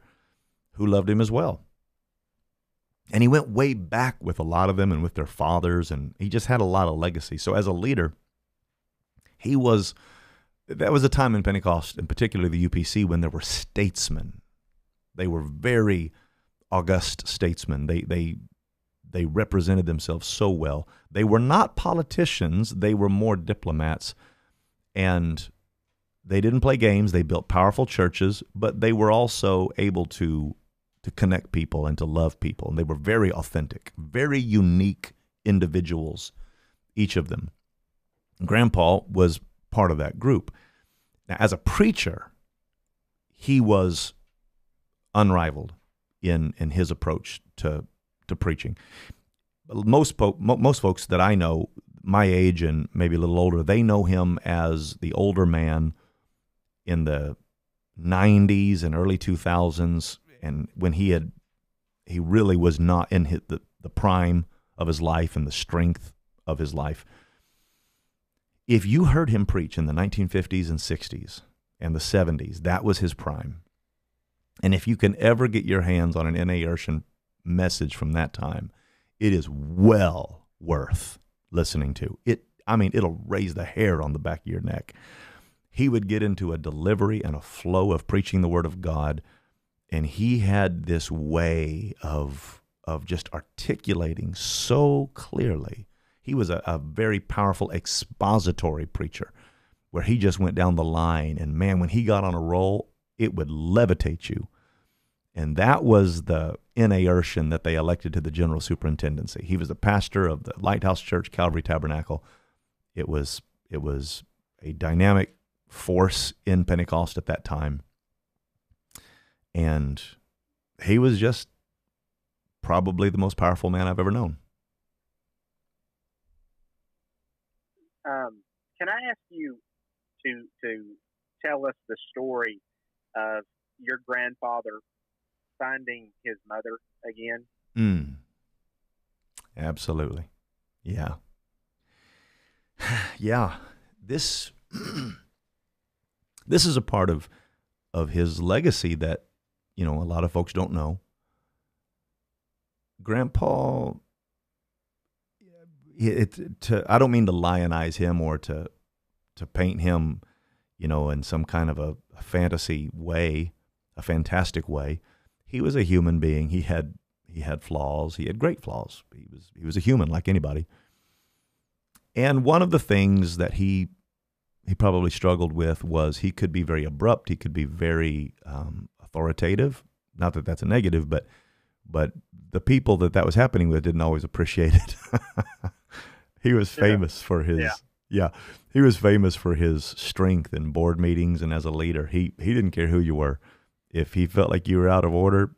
Speaker 1: who loved him as well. And he went way back with a lot of them and with their fathers, and he just had a lot of legacy. So, as a leader, he was, that was a time in Pentecost, and particularly the UPC, when there were statesmen. They were very august statesmen. They, they, they represented themselves so well. They were not politicians, they were more diplomats. And they didn't play games. They built powerful churches, but they were also able to to connect people and to love people. And they were very authentic, very unique individuals, each of them. Grandpa was part of that group. Now, as a preacher, he was unrivaled in in his approach to to preaching. Most po- most folks that I know, my age and maybe a little older, they know him as the older man in the 90s and early 2000s and when he had he really was not in his, the, the prime of his life and the strength of his life if you heard him preach in the 1950s and 60s and the 70s that was his prime and if you can ever get your hands on an N.A. Urshan message from that time it is well worth listening to it i mean it'll raise the hair on the back of your neck he would get into a delivery and a flow of preaching the word of God. And he had this way of, of just articulating so clearly. He was a, a very powerful expository preacher where he just went down the line. And man, when he got on a roll, it would levitate you. And that was the N.A. Urshan that they elected to the general superintendency. He was the pastor of the Lighthouse Church Calvary Tabernacle. It was it was a dynamic force in Pentecost at that time. And he was just probably the most powerful man I've ever known.
Speaker 2: Um, can I ask you to to tell us the story of your grandfather finding his mother again?
Speaker 1: Mm. Absolutely. Yeah. yeah. This this is a part of of his legacy that you know a lot of folks don't know. Grandpa, it, to I don't mean to lionize him or to to paint him, you know, in some kind of a, a fantasy way, a fantastic way. He was a human being. He had he had flaws. He had great flaws. He was he was a human like anybody. And one of the things that he he probably struggled with was he could be very abrupt. He could be very um, authoritative. Not that that's a negative, but but the people that that was happening with didn't always appreciate it. he was famous yeah. for his yeah. yeah. he was famous for his strength in board meetings and as a leader. He he didn't care who you were. If he felt like you were out of order,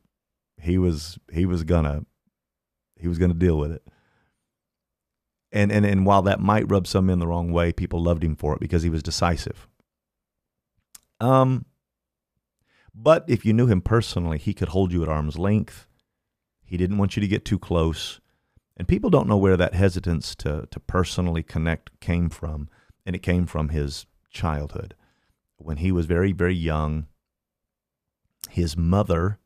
Speaker 1: he was he was gonna he was gonna deal with it and, and, and while that might rub some in the wrong way, people loved him for it because he was decisive. Um, but if you knew him personally, he could hold you at arm's length. He didn't want you to get too close. And people don't know where that hesitance to, to personally connect came from. And it came from his childhood. When he was very, very young, his mother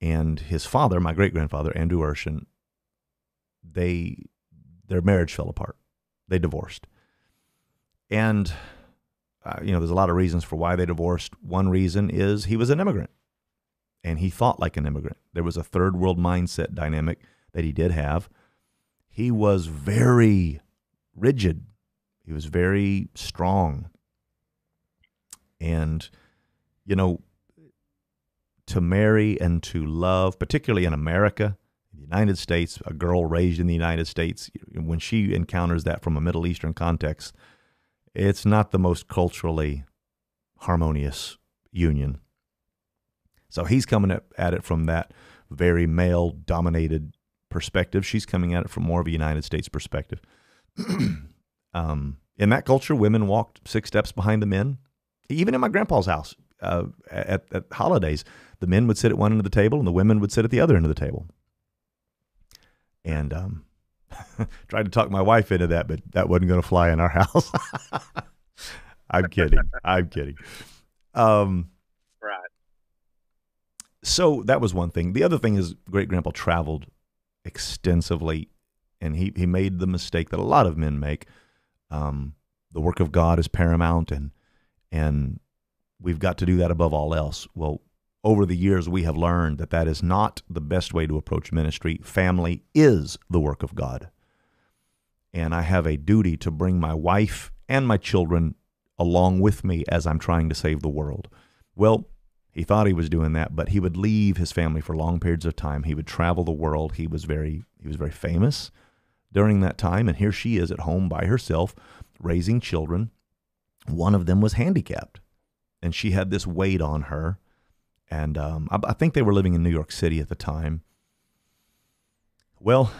Speaker 1: and his father, my great grandfather, Andrew Urshan, they their marriage fell apart. They divorced. And, uh, you know, there's a lot of reasons for why they divorced. One reason is he was an immigrant and he thought like an immigrant. There was a third world mindset dynamic that he did have. He was very rigid, he was very strong. And, you know, to marry and to love, particularly in America, the United States, a girl raised in the United States, when she encounters that from a Middle Eastern context, it's not the most culturally harmonious union. So he's coming at, it from that very male dominated perspective. She's coming at it from more of a United States perspective. um, in that culture, women walked six steps behind the men. Even in my grandpa's house, uh, at, at holidays, the men would sit at one end of the table and the women would sit at the other end of the table. And um, tried to talk my wife into that, but that wasn't going to fly in our house. I'm kidding. I'm kidding. Um,
Speaker 2: right.
Speaker 1: So that was one thing. The other thing is, great grandpa traveled extensively, and he he made the mistake that a lot of men make. Um, the work of God is paramount, and and we've got to do that above all else. Well, over the years, we have learned that that is not the best way to approach ministry. Family is the work of God. And I have a duty to bring my wife and my children along with me as I'm trying to save the world. Well, he thought he was doing that, but he would leave his family for long periods of time. He would travel the world. He was very he was very famous during that time, and here she is at home by herself raising children. One of them was handicapped, and she had this weight on her. And um, I, I think they were living in New York City at the time. Well,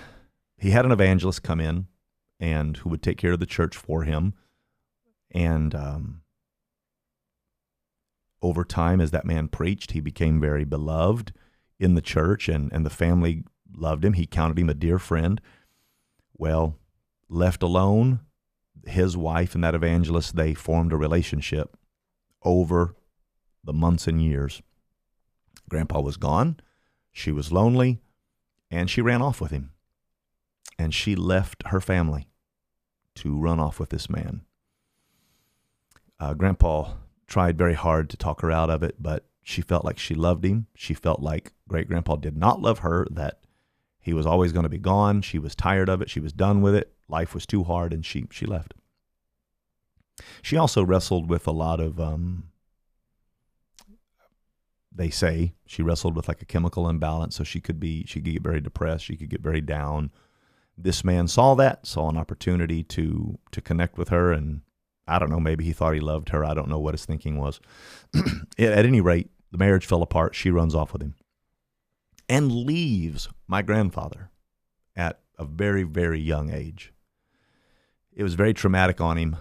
Speaker 1: he had an evangelist come in and who would take care of the church for him. And um, over time, as that man preached, he became very beloved in the church, and, and the family loved him. He counted him a dear friend. Well, left alone, his wife and that evangelist, they formed a relationship over the months and years. Grandpa was gone. She was lonely, and she ran off with him. And she left her family to run off with this man. Uh, Grandpa tried very hard to talk her out of it, but she felt like she loved him. She felt like great grandpa did not love her, that he was always going to be gone. She was tired of it. She was done with it. Life was too hard, and she, she left. She also wrestled with a lot of, um, they say, she wrestled with like a chemical imbalance. So she could be, she could get very depressed. She could get very down. This man saw that, saw an opportunity to to connect with her, and I don't know, maybe he thought he loved her. I don't know what his thinking was. At any rate, the marriage fell apart. She runs off with him and leaves my grandfather at a very, very young age. It was very traumatic on him,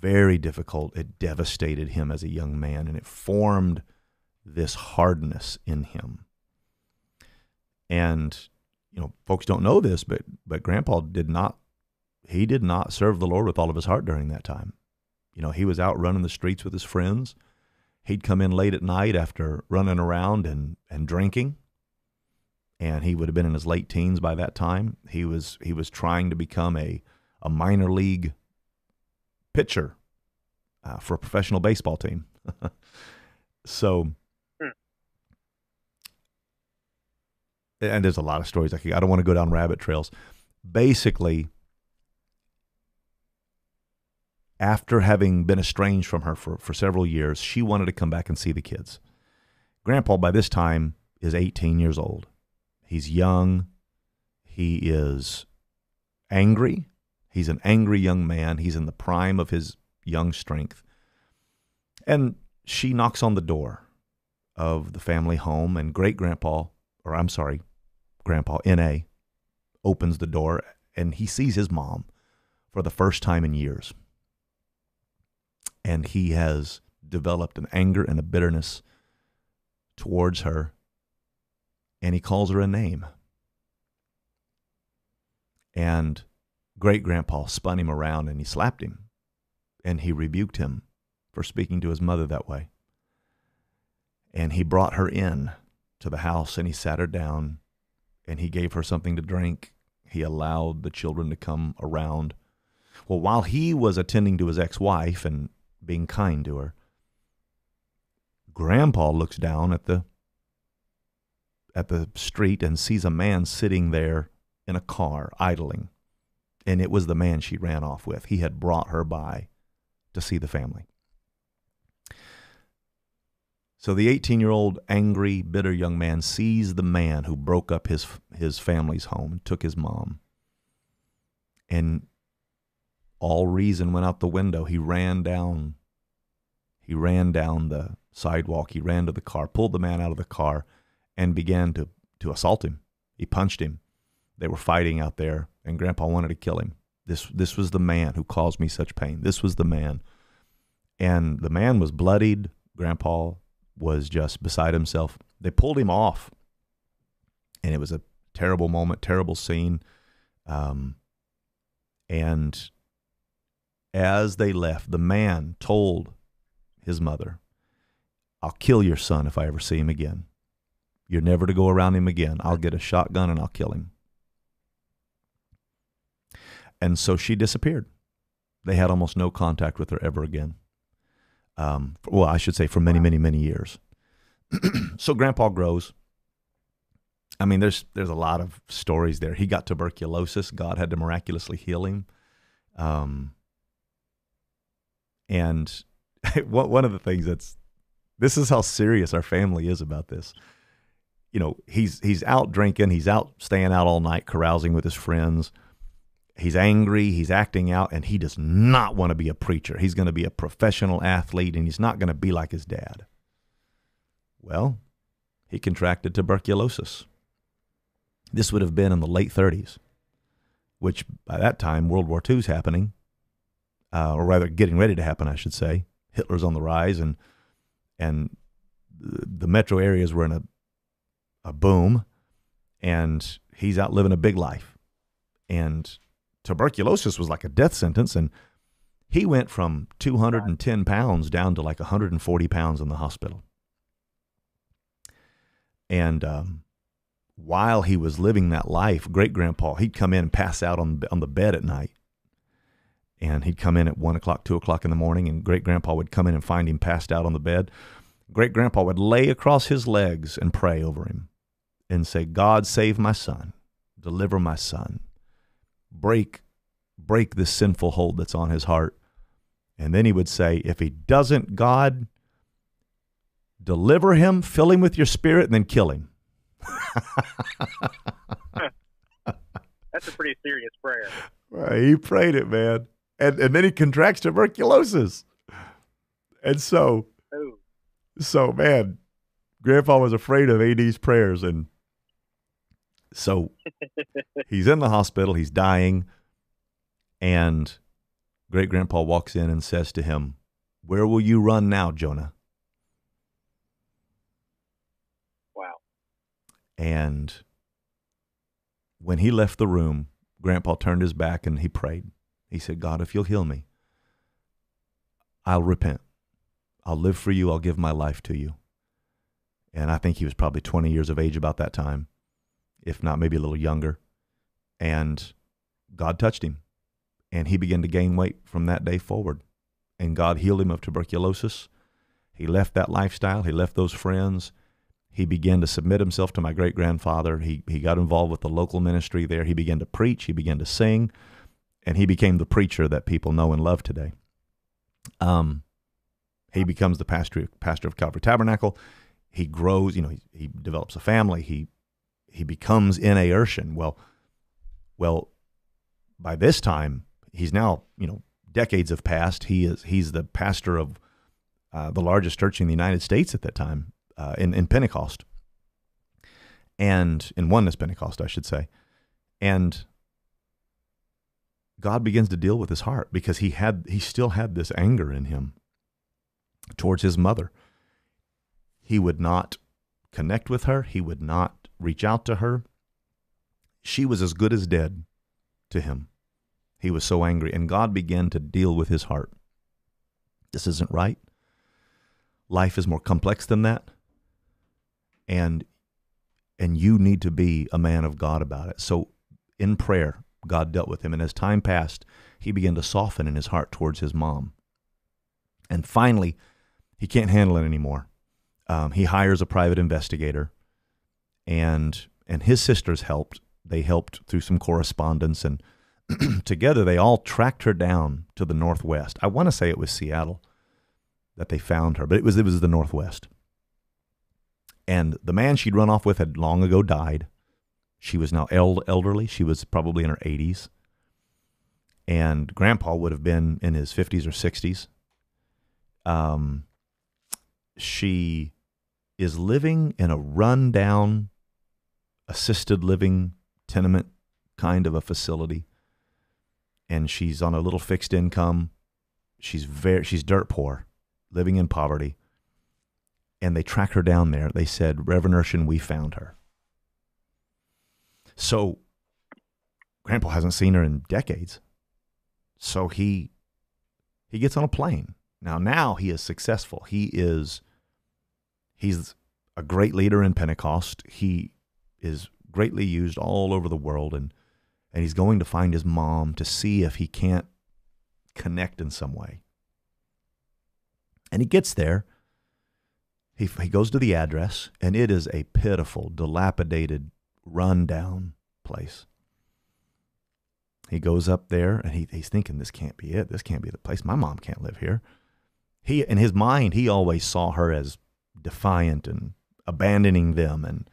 Speaker 1: very difficult. It devastated him as a young man, and it formed this hardness in him. And, you know, folks don't know this, but, but Grandpa did not he did not serve the Lord with all of his heart during that time. You know, he was out running the streets with his friends. He'd come in late at night after running around and, and drinking. And he would have been in his late teens by that time. He was he was trying to become a, a minor league pitcher uh, for a professional baseball team. so, hmm. and there's a lot of stories I, could, I don't want to go down rabbit trails. Basically, after having been estranged from her for, for several years, she wanted to come back and see the kids. Grandpa, by this time, is 18 years old. He's young. He is angry. He's an angry young man. He's in the prime of his young strength. And she knocks on the door of the family home, and great grandpa, or I'm sorry, grandpa, N.A., opens the door and he sees his mom for the first time in years and he has developed an anger and a bitterness towards her, and he calls her a name. And great grandpa spun him around and he slapped him, and he rebuked him for speaking to his mother that way. And he brought her in to the house and he sat her down and he gave her something to drink. He allowed the children to come around. Well, while he was attending to his ex wife and being kind to her. Grandpa looks down at the at the street and sees a man sitting there in a car idling. And it was the man she ran off with. He had brought her by to see the family. So the 18 year old angry, bitter young man sees the man who broke up his, his family's home and took his mom. And all reason went out the window. He ran down he ran down the sidewalk. He ran to the car, pulled the man out of the car, and began to, to assault him. He punched him. They were fighting out there, and Grandpa wanted to kill him. This, this was the man who caused me such pain. This was the man. And the man was bloodied. Grandpa was just beside himself. They pulled him off, and it was a terrible moment, terrible scene. Um, and as they left, the man told his mother, I'll kill your son if I ever see him again. You're never to go around him again. I'll get a shotgun and I'll kill him. And so she disappeared. They had almost no contact with her ever again. Um, well, I should say for many, many, many years. so Grandpa grows. I mean, there's there's a lot of stories there. He got tuberculosis. God had to miraculously heal him. Um, and one of the things that's this is how serious our family is about this. You know, he's he's out drinking, he's out staying out all night, carousing with his friends. He's angry, he's acting out, and he does not want to be a preacher. He's going to be a professional athlete, and he's not going to be like his dad. Well, he contracted tuberculosis. This would have been in the late 30s, which by that time World War II is happening, uh, or rather getting ready to happen, I should say. Hitler's on the rise, and and the metro areas were in a a boom, and he's out living a big life, and tuberculosis was like a death sentence, and he went from 210 pounds down to like 140 pounds in the hospital. And um, while he was living that life, great grandpa, he'd come in and pass out on on the bed at night. And he'd come in at one o'clock, two o'clock in the morning, and great grandpa would come in and find him passed out on the bed. Great grandpa would lay across his legs and pray over him and say, God save my son, deliver my son, break break this sinful hold that's on his heart. And then he would say, if he doesn't, God, deliver him, fill him with your spirit, and then kill him.
Speaker 2: That's a pretty serious prayer.
Speaker 1: Right, he prayed it, man. And and then he contracts tuberculosis. And so
Speaker 2: Ooh.
Speaker 1: so man, grandpa was afraid of AD's prayers and so he's in the hospital, he's dying, and great grandpa walks in and says to him, Where will you run now, Jonah?
Speaker 2: Wow.
Speaker 1: And when he left the room, grandpa turned his back and he prayed. He said, God, if you'll heal me, I'll repent. I'll live for you. I'll give my life to you. And I think he was probably 20 years of age about that time, if not maybe a little younger. And God touched him. And he began to gain weight from that day forward. And God healed him of tuberculosis. He left that lifestyle, he left those friends. He began to submit himself to my great grandfather. He, he got involved with the local ministry there. He began to preach, he began to sing, and he became the preacher that people know and love today. Um, he becomes the pastor, pastor of Calvary Tabernacle. He grows, you know, he, he develops a family. He he becomes N.A. Urshan. Well, well, by this time, he's now, you know, decades have passed. He is he's the pastor of uh, the largest church in the United States at that time, uh, in in Pentecost, and in oneness Pentecost, I should say, and God begins to deal with his heart because he had he still had this anger in him towards his mother. He would not connect with her. He would not reach out to her. She was as good as dead to him. He was so angry, and God began to deal with his heart. This isn't right. Life is more complex than that. And and you need to be a man of God about it. So in prayer, God dealt with him, and as time passed, he began to soften in his heart towards his mom. And finally, he can't handle it anymore. Um, he hires a private investigator, and and his sisters helped. They helped through some correspondence, and together they all tracked her down to the northwest. I want to say it was Seattle that they found her, but it was it was the northwest. And the man she'd run off with had long ago died. She was now eld- elderly. She was probably in her 80s. And grandpa would have been in his 50s or 60s. Um, she is living in a rundown assisted living tenement kind of a facility. And she's on a little fixed income. She's very she's dirt poor living in poverty. And they track her down there. They said reverend urshan we found her. So grandpa hasn't seen her in decades. So he he gets on a plane. Now now he is successful. He is he's a great leader in pentecost. He is greatly used all over the world and and he's going to find his mom to see if he can't connect in some way. And he gets there. He, he goes to the address, and it is a pitiful, dilapidated, rundown place. He goes up there, and he, he's thinking, this can't be it. This can't be the place. My mom can't live here. He, in his mind, he always saw her as defiant and abandoning them and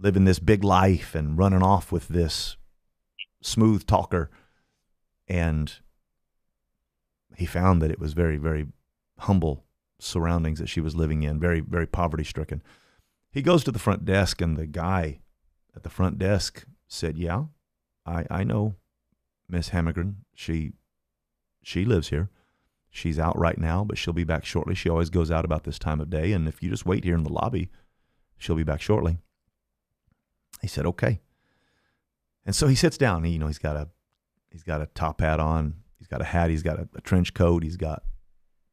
Speaker 1: living this big life and running off with this smooth talker. And he found that it was very, very humble surroundings that she was living in, very, very poverty stricken. He goes to the front desk, and the guy at the front desk said, Yeah, I, I know Miss Hammergren. She she lives here. She's out right now, but she'll be back shortly. She always goes out about this time of day, and if you just wait here in the lobby, she'll be back shortly. He said, "Okay." And so he sits down. He, you know, he's got a he's got a top hat on. He's got a hat. He's got a, a trench coat. He's got,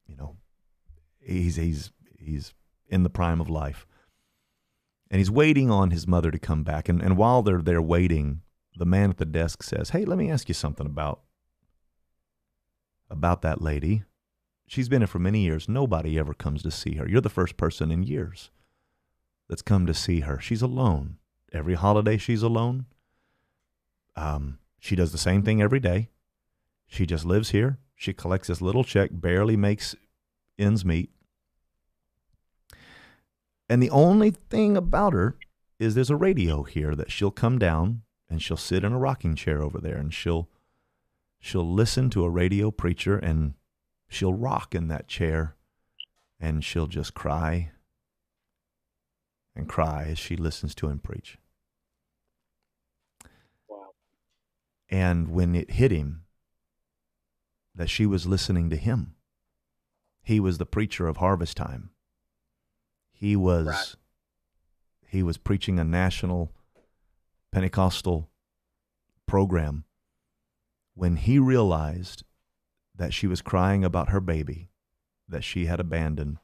Speaker 1: you know, he's he's he's in the prime of life. And he's waiting on his mother to come back. And and while they're there waiting, the man at the desk says, "Hey, let me ask you something about about that lady. She's been here for many years. Nobody ever comes to see her. You're the first person in years that's come to see her. She's alone. Every holiday she's alone. Um, she does the same thing every day. She just lives here. She collects this little check, barely makes ends meet. And the only thing about her is there's a radio here that she'll come down and she'll sit in a rocking chair over there and she'll she'll listen to a radio preacher and she'll rock in that chair and she'll just cry and cry as she listens to him preach.
Speaker 2: Wow.
Speaker 1: And when it hit him that she was listening to him, he was the preacher of Harvestime. He was
Speaker 2: Right.
Speaker 1: he was preaching a national Pentecostal program when he realized that she was crying about her baby that she had abandoned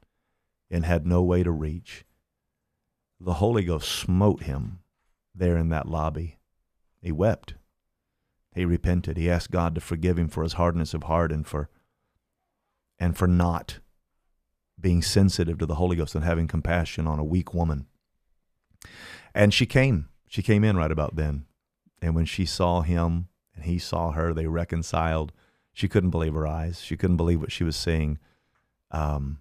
Speaker 1: and had no way to reach the Holy Ghost smote him there in that lobby. He wept. He repented. He asked God to forgive him for his hardness of heart and for and for not being sensitive to the Holy Ghost and having compassion on a weak woman. And she came. She came in right about then. And when she saw him and he saw her, they reconciled. She couldn't believe her eyes. She couldn't believe what she was seeing. Um,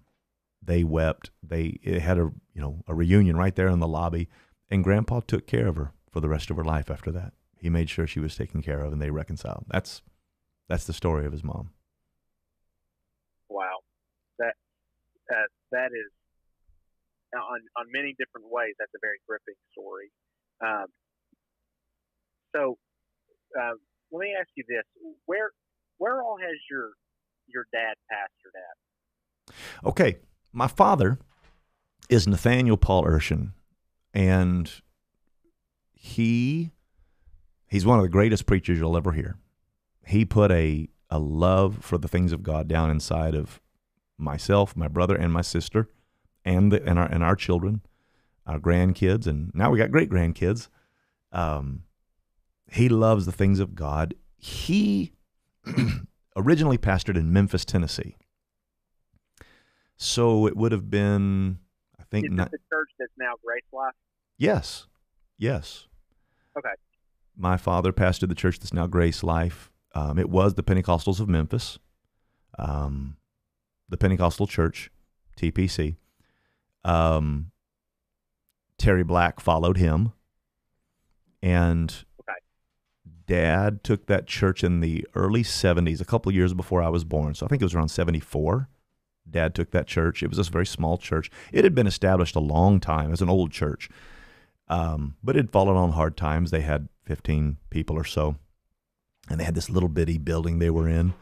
Speaker 1: they wept. They had a you know a reunion right there in the lobby, and Grandpa took care of her for the rest of her life after that. He made sure she was taken care of, and they reconciled. That's that's the story of his mom.
Speaker 2: Wow, that uh, that is on on many different ways. That's a very gripping story. Um, so, uh, let me ask you this: where where all has your your dad pastored at?
Speaker 1: Okay, my father is Nathaniel Paul Urshan, and he he's one of the greatest preachers you'll ever hear. He put a a love for the things of God down inside of myself, my brother, and my sister, and the, and our and our children, our grandkids, and now we got great grandkids. Um, he loves the things of God. He originally pastored in Memphis, Tennessee. So it would have been, I think,
Speaker 2: Is
Speaker 1: not,
Speaker 2: the church that's now Grace Life?
Speaker 1: yes, yes.
Speaker 2: Okay.
Speaker 1: My father pastored the church that's now Grace Life. Um, it was the Pentecostals of Memphis, um, the Pentecostal Church, TPC. Um, Terry Black followed him, and
Speaker 2: Okay.
Speaker 1: Dad took that church in the early '70s, a couple of years before I was born. So I think it was around '74. Dad took that church. It was a very small church. It had been established a long time as an old church, um, but it had fallen on hard times. They had 15 people or so, and they had this little bitty building they were in.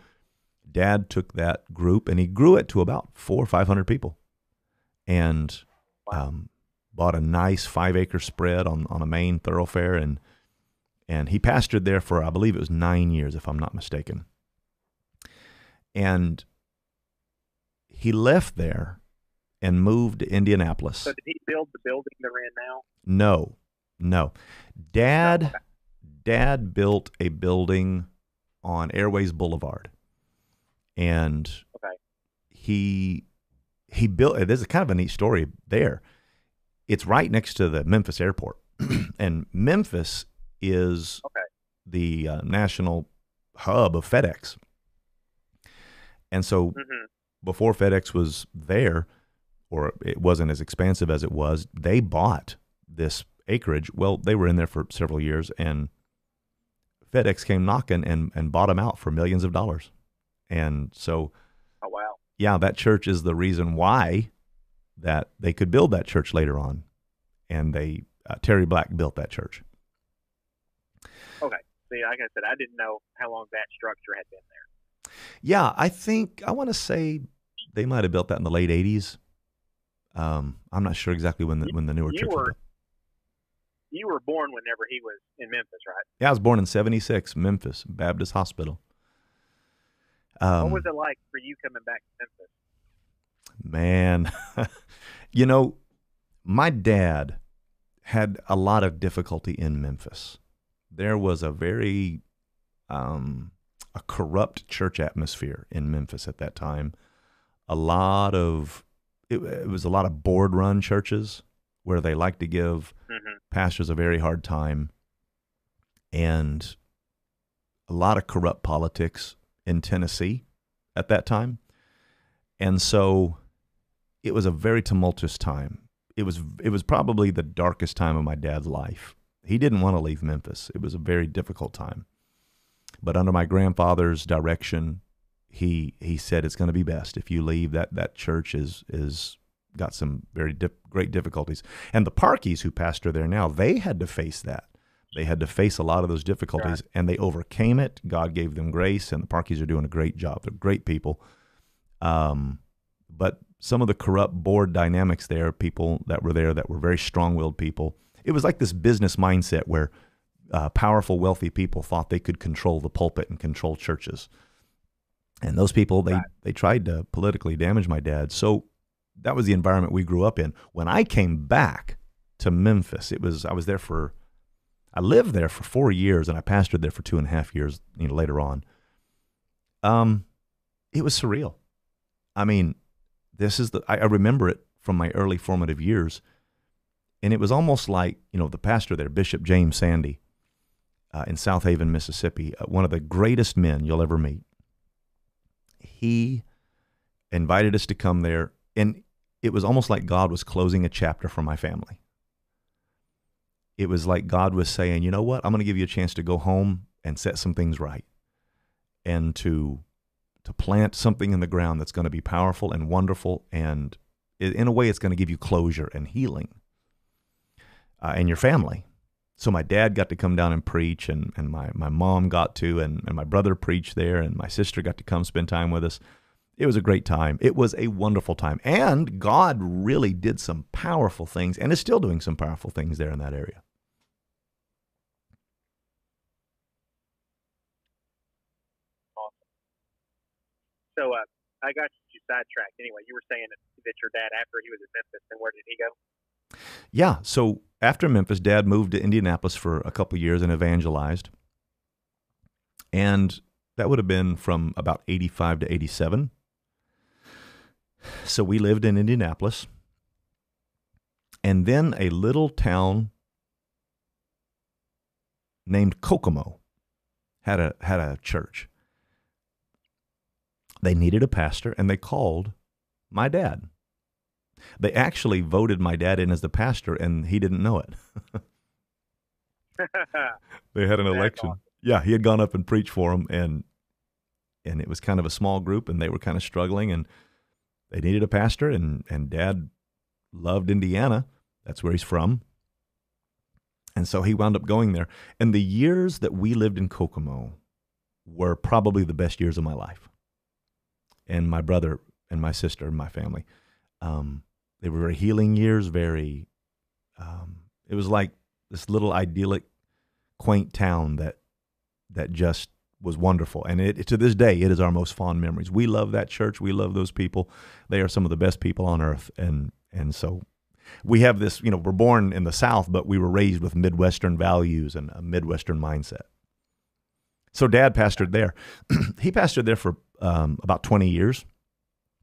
Speaker 1: Dad took that group and he grew it to about four or 500 people and um, bought a nice five acre spread on, on a main thoroughfare. And, and he pastored there for, I believe it was nine years, if I'm not mistaken. And he left there and moved to Indianapolis.
Speaker 2: So did he build the building they're in now?
Speaker 1: No, no. Dad, Dad built a building on Airways Boulevard, and
Speaker 2: Okay.
Speaker 1: he he built. There's a kind of a neat story there. It's right next to the Memphis airport, and Memphis is
Speaker 2: Okay.
Speaker 1: the uh, national hub of FedEx. And so
Speaker 2: hmm
Speaker 1: before FedEx was there, or it wasn't as expansive as it was, they bought this acreage. Well, they were in there for several years, and FedEx came knocking and, and bought them out for millions of dollars. And so,
Speaker 2: Oh wow.
Speaker 1: yeah, that church is the reason why that they could build that church later on. And they uh, Terry Black built that church. Okay.
Speaker 2: See, like I said, I didn't know how long that structure had been there.
Speaker 1: Yeah, I think I want to say they might have built that in the late '80s. Um, I'm not sure exactly when the when the newer
Speaker 2: You
Speaker 1: church. was
Speaker 2: were-
Speaker 1: built.
Speaker 2: You were born whenever he was in Memphis, right?
Speaker 1: Yeah, I was born in '76, Memphis Baptist Hospital. Um,
Speaker 2: what was it like for you coming back to Memphis?
Speaker 1: Man, you know, my dad had a lot of difficulty in Memphis. There was a very um, a corrupt church atmosphere in Memphis at that time. A lot of it, it was a lot of board run churches where they like to give
Speaker 2: hmm
Speaker 1: pastors a very hard time and a lot of corrupt politics in Tennessee at that time. And so it was a very tumultuous time. It was it was probably the darkest time of my dad's life. He didn't want to leave Memphis. It was a very difficult time. But under my grandfather's direction, he he said it's going to be best if you leave that that church is is got some very dif- great difficulties. And the Parkies who pastor there now, they had to face that. They had to face a lot of those difficulties and they overcame it. God gave them grace and the Parkies are doing a great job. They're great people. Um, but some of the corrupt board dynamics there, people that were there that were very strong-willed people. It was like this business mindset where uh, powerful, wealthy people thought they could control the pulpit and control churches. And those people, they
Speaker 2: Right.
Speaker 1: they tried to politically damage my dad. So that was the environment we grew up in. When I came back to Memphis, it was I was there for I lived there for four years and I pastored there for two and a half years, you know, later on. Um, it was surreal. I mean, this is the I, I remember it from my early formative years, and it was almost like you know the pastor there, Bishop James Sandy, uh, in Southaven, Mississippi, uh, one of the greatest men you'll ever meet. He invited us to come there, and it was almost like God was closing a chapter for my family. It was like God was saying, you know what, I'm going to give you a chance to go home and set some things right, and to to plant something in the ground that's going to be powerful and wonderful, and in a way, it's going to give you closure and healing, uh, and your family. So my dad got to come down and preach, and, and my, my mom got to, and, and my brother preached there, and my sister got to come spend time with us. It was a great time. It was a wonderful time. And God really did some powerful things and is still doing some powerful things there in that area. awesome.
Speaker 2: So uh, I got you sidetracked. Anyway, you were saying that, your dad, after he was in Memphis, and where did he go?
Speaker 1: Yeah. So after Memphis, dad moved to Indianapolis for a couple years and evangelized. And that would have been from about 85 to 87. So we lived in Indianapolis. And then a little town named Kokomo had a had a church. They needed a pastor and they called my dad. They actually voted my dad in as the pastor and he didn't know it. they had an
Speaker 2: That's
Speaker 1: election.
Speaker 2: awesome.
Speaker 1: Yeah, he had gone up and preached for them and and it was kind of a small group and they were kind of struggling and they needed a pastor, and and Dad loved Indiana. That's where he's from. And so he wound up going there. And the years that we lived in Kokomo were probably the best years of my life. And my brother and my sister and my family. Um, they were very healing years, very, um, it was like this little idyllic, quaint town that, that just was wonderful. And it, to this day, it is our most fond memories. We love that church. We love those people. They are some of the best people on earth. And, and so we have this, you know, we're born in the South, but we were raised with Midwestern values and a Midwestern mindset. So dad pastored there. he pastored there for um, about 20 years.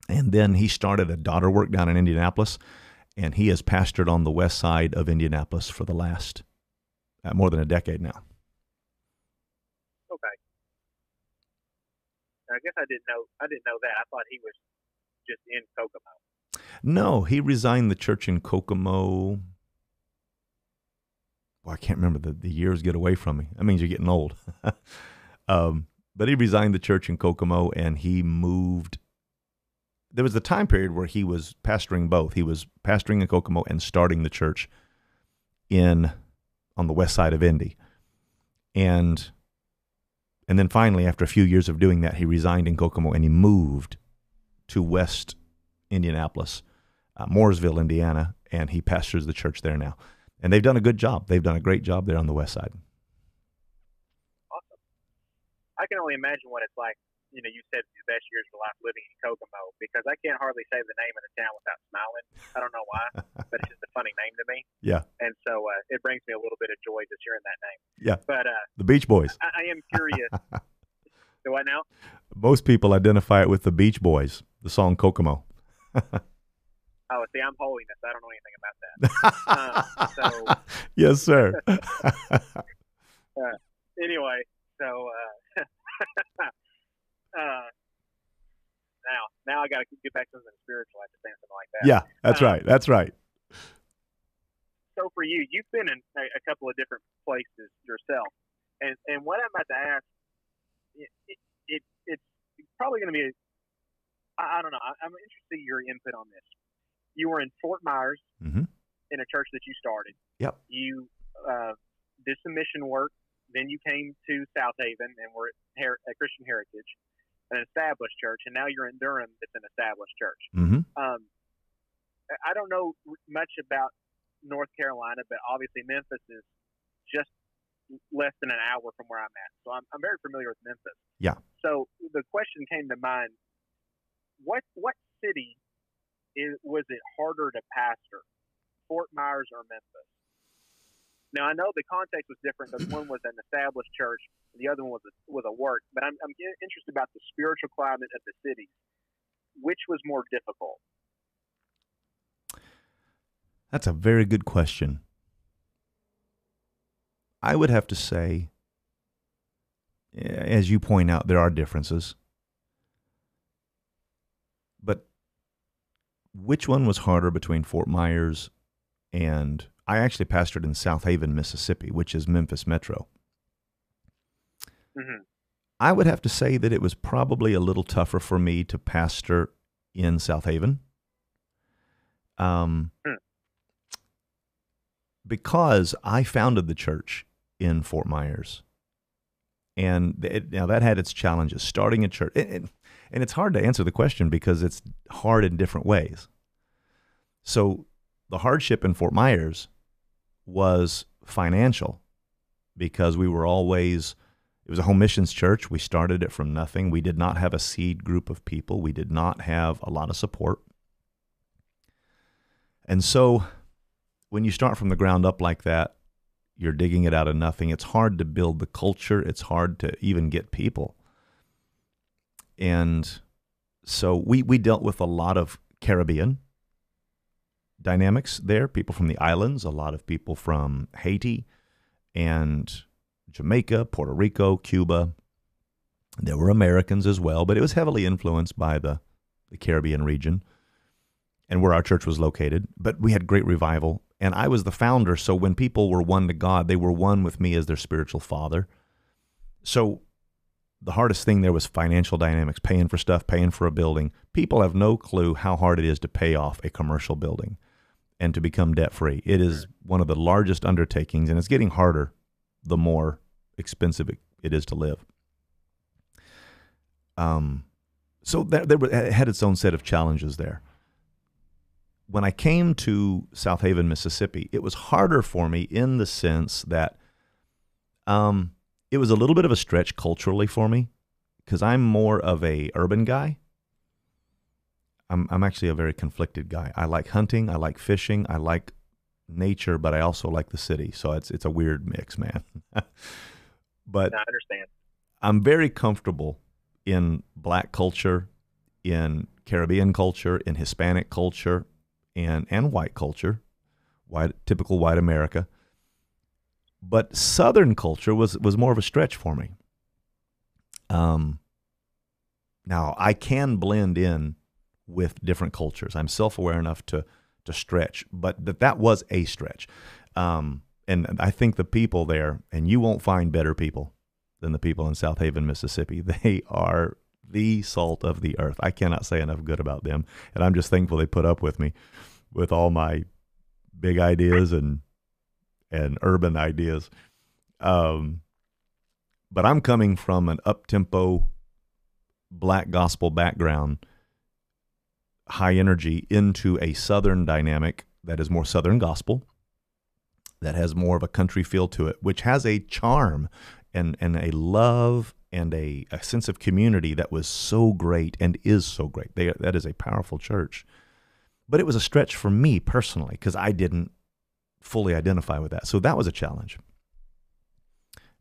Speaker 1: And then he started a daughter work down in Indianapolis. And he has pastored on the west side of Indianapolis for the last uh, more than a decade now.
Speaker 2: Okay. I guess I didn't know. I didn't know that. I thought he was just in Kokomo.
Speaker 1: No, he resigned the church in Kokomo. Well, I can't remember the, the years get away from me. That means you're getting old. um, but he resigned the church in Kokomo and he moved. There was a time period where he was pastoring both. He was pastoring in Kokomo and starting the church in on the west side of Indy. And and then finally, after a few years of doing that, he resigned in Kokomo and he moved to West Indianapolis uh, Mooresville, Indiana, and he pastors the church there now. And they've done a good job. They've done a great job there on the west side.
Speaker 2: Awesome. I can only imagine what it's like. You know, you said the best years of life living in Kokomo because I can't hardly say the name of the town without smiling. I don't know why, but it's just a funny name to me.
Speaker 1: Yeah.
Speaker 2: And so uh, it brings me a little bit of joy just hearing that name.
Speaker 1: Yeah.
Speaker 2: But uh,
Speaker 1: the Beach Boys.
Speaker 2: I, I am curious. Do I now?
Speaker 1: Most people identify it with the Beach Boys, the song Kokomo.
Speaker 2: Oh, see, I'm holiness. I don't know anything about that. so,
Speaker 1: yes, sir.
Speaker 2: uh, anyway, so uh, uh, now, now I got to get back to something spiritual. I have to say something like that.
Speaker 1: Yeah, that's right. That's right.
Speaker 2: So for you, you've been in a, a couple of different places yourself, and and what I'm about to ask, it, it, it it's probably going to be. I, I don't know. I, I'm interested in your input on this you were in Fort Myers
Speaker 1: mm-hmm.
Speaker 2: in a church that you started.
Speaker 1: Yep.
Speaker 2: You uh, did some mission work. Then you came to Southaven and were at, Her- at Christian Heritage, an established church, and now you're in Durham. It's an established church.
Speaker 1: Mm-hmm.
Speaker 2: Um, I don't know much about North Carolina, but obviously Memphis is just less than an hour from where I'm at. So I'm, I'm very familiar with Memphis.
Speaker 1: Yeah.
Speaker 2: So the question came to mind: What what city is, was it harder to pastor, Fort Myers or Memphis? Now I know the context was different because one was an established church, the other one was a, was a work. But I'm, I'm interested about the spiritual climate of the city. Which was more difficult?
Speaker 1: That's a very good question. I would have to say, as you point out, there are differences. But which one was harder between Fort Myers and I actually pastored in Southaven, Mississippi, which is Memphis Metro.
Speaker 2: Mm-hmm.
Speaker 1: I would have to say that it was probably a little tougher for me to pastor in Southaven. Um,
Speaker 2: mm.
Speaker 1: because I founded the church in Fort Myers. And it, now that had its challenges. Starting a church, it, it, and it's hard to answer the question because it's hard in different ways. So the hardship in Fort Myers was financial because we were always it was a home missions church. We started it from nothing. We did not have a seed group of people. We did not have a lot of support. And so when you start from the ground up like that, you're digging it out of nothing. It's hard to build the culture. It's hard to even get people. And so we, we dealt with a lot of Caribbean dynamics there, people from the islands, a lot of people from Haiti and Jamaica, Puerto Rico, Cuba. There were Americans as well, but it was heavily influenced by the, the Caribbean region and where our church was located. But we had great revival, and I was the founder. So when people were won to God, they were one with me as their spiritual father. So the hardest thing there was financial dynamics, paying for stuff, paying for a building. People have no clue how hard it is to pay off a commercial building and to become debt free. It is one of the largest undertakings, and it's getting harder the more expensive it, it is to live. Um, so that, there it had its own set of challenges there. When I came to Southaven, Mississippi, it was harder for me in the sense that um, it was a little bit of a stretch culturally for me because I'm more of a urban guy. I'm I'm actually a very conflicted guy. I like hunting, I like fishing, I like nature, but I also like the city. So it's it's a weird mix, man. but
Speaker 2: I understand.
Speaker 1: I'm very comfortable in black culture, in Caribbean culture, in Hispanic culture, and and white culture, white typical white America. But Southern culture was was more of a stretch for me. Um, now I can blend in with different cultures. I'm self aware enough to to stretch, but that that was a stretch. Um, and I think the people there, and you won't find better people than the people in Southaven, Mississippi. They are the salt of the earth. I cannot say enough good about them, and I'm just thankful they put up with me with all my big ideas and and urban ideas. Um, but I'm coming from an up tempo black gospel background, high energy, into a southern dynamic that is more southern gospel, that has more of a country feel to it, which has a charm and, and a love and a, a sense of community that was so great and is so great. They, that is a powerful church. But it was a stretch for me personally because I didn't fully identify with that. So that was a challenge.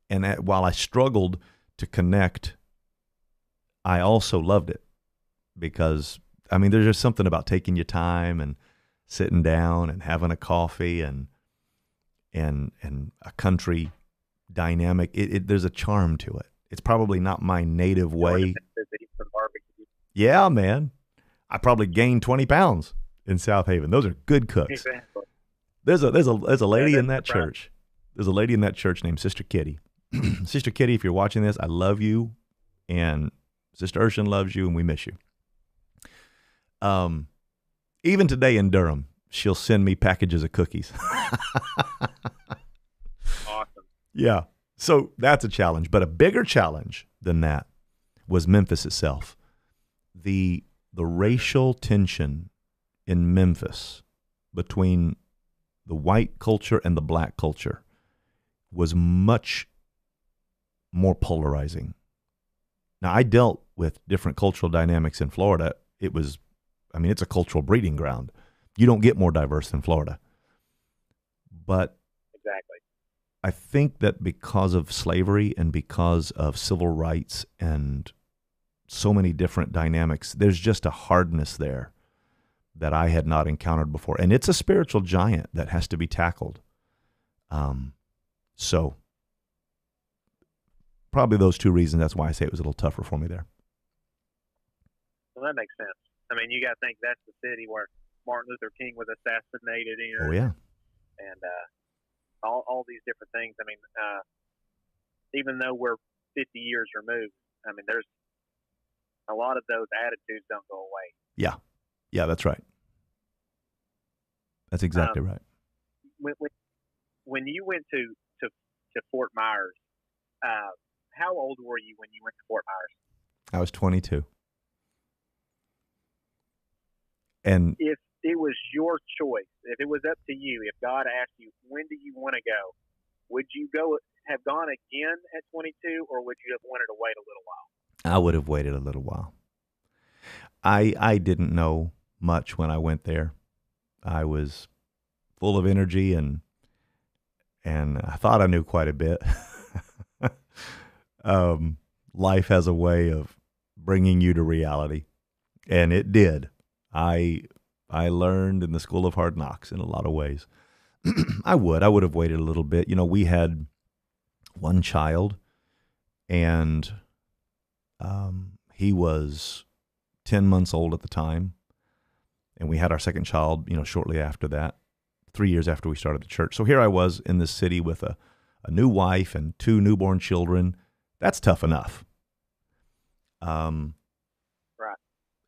Speaker 1: And while I struggled to connect, I also loved it because, I mean, there's just something about taking your time and sitting down and having a coffee and and and a country dynamic. It, it, there's a charm to it. It's probably not my native way. Yeah, man. I probably gained 20 pounds in Southaven. Those are good cooks.
Speaker 2: Exactly.
Speaker 1: There's a there's a there's a lady
Speaker 2: Yeah,
Speaker 1: in that church. There's a lady in that church named Sister Kitty. Sister Kitty, if you're watching this, I love you, and Sister Urshan loves you, and we miss you. Um, even today in Durham, she'll send me packages of cookies.
Speaker 2: Awesome.
Speaker 1: Yeah. So that's a challenge. But a bigger challenge than that was Memphis itself. The the racial tension in Memphis between the white culture and the black culture was much more polarizing. Now I dealt with different cultural dynamics in Florida. It was I mean it's a cultural breeding ground. You don't get more diverse than Florida. But
Speaker 2: Exactly.
Speaker 1: I think that because of slavery and because of civil rights and so many different dynamics, there's just a hardness there that I had not encountered before. And it's a spiritual giant that has to be tackled. Um, so, probably those two reasons. That's why I say it was a little tougher for me there.
Speaker 2: Well, that makes sense. I mean, you got to think that's the city where Martin Luther King was assassinated in,
Speaker 1: Oh, yeah.
Speaker 2: and uh, all all these different things. I mean, uh, even though we're 50 years removed, I mean, there's a lot of those attitudes don't go away.
Speaker 1: Yeah. Yeah, that's right. That's exactly right.
Speaker 2: When when, when you went to to to Fort Myers, uh, how old were you when you went to Fort Myers?
Speaker 1: I was 22. And
Speaker 2: If it was your choice, if it was up to you, if God asked you, when do you want to go? Would you go have gone again at 22, or would you have wanted to wait a little while?
Speaker 1: I would have waited a little while. I I didn't know much when I went there. I was full of energy and and I thought I knew quite a bit. um, life has a way of bringing you to reality, and it did. I I learned in the school of hard knocks in a lot of ways. I would I would have waited a little bit. You know, we had one child, and um, he was 10 months old at the time. And we had our second child, you know, shortly after that, three years after we started the church. So here I was in this city with a, a new wife and two newborn children. That's tough enough. Um,
Speaker 2: Right.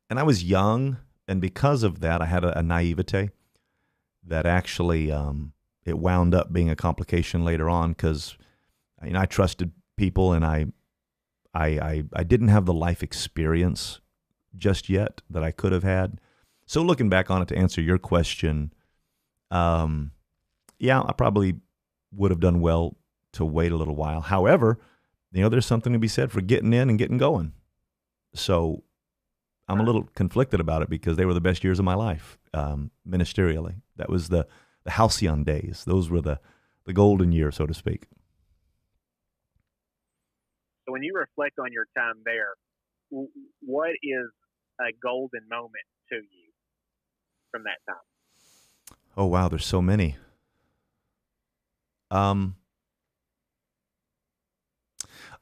Speaker 1: And I was young, and because of that, I had a, a naivete that actually um, it wound up being a complication later on because you know I trusted people and I, I I I didn't have the life experience just yet that I could have had. So looking back on it to answer your question, um, yeah, I probably would have done well to wait a little while. However, you know, there's something to be said for getting in and getting going. So I'm a little conflicted about it because they were the best years of my life um, ministerially. That was the the halcyon days. Those were the the golden years, so to speak.
Speaker 2: So when you reflect on your time there, what is a golden moment to you from that time?
Speaker 1: Oh wow, there's so many. Um,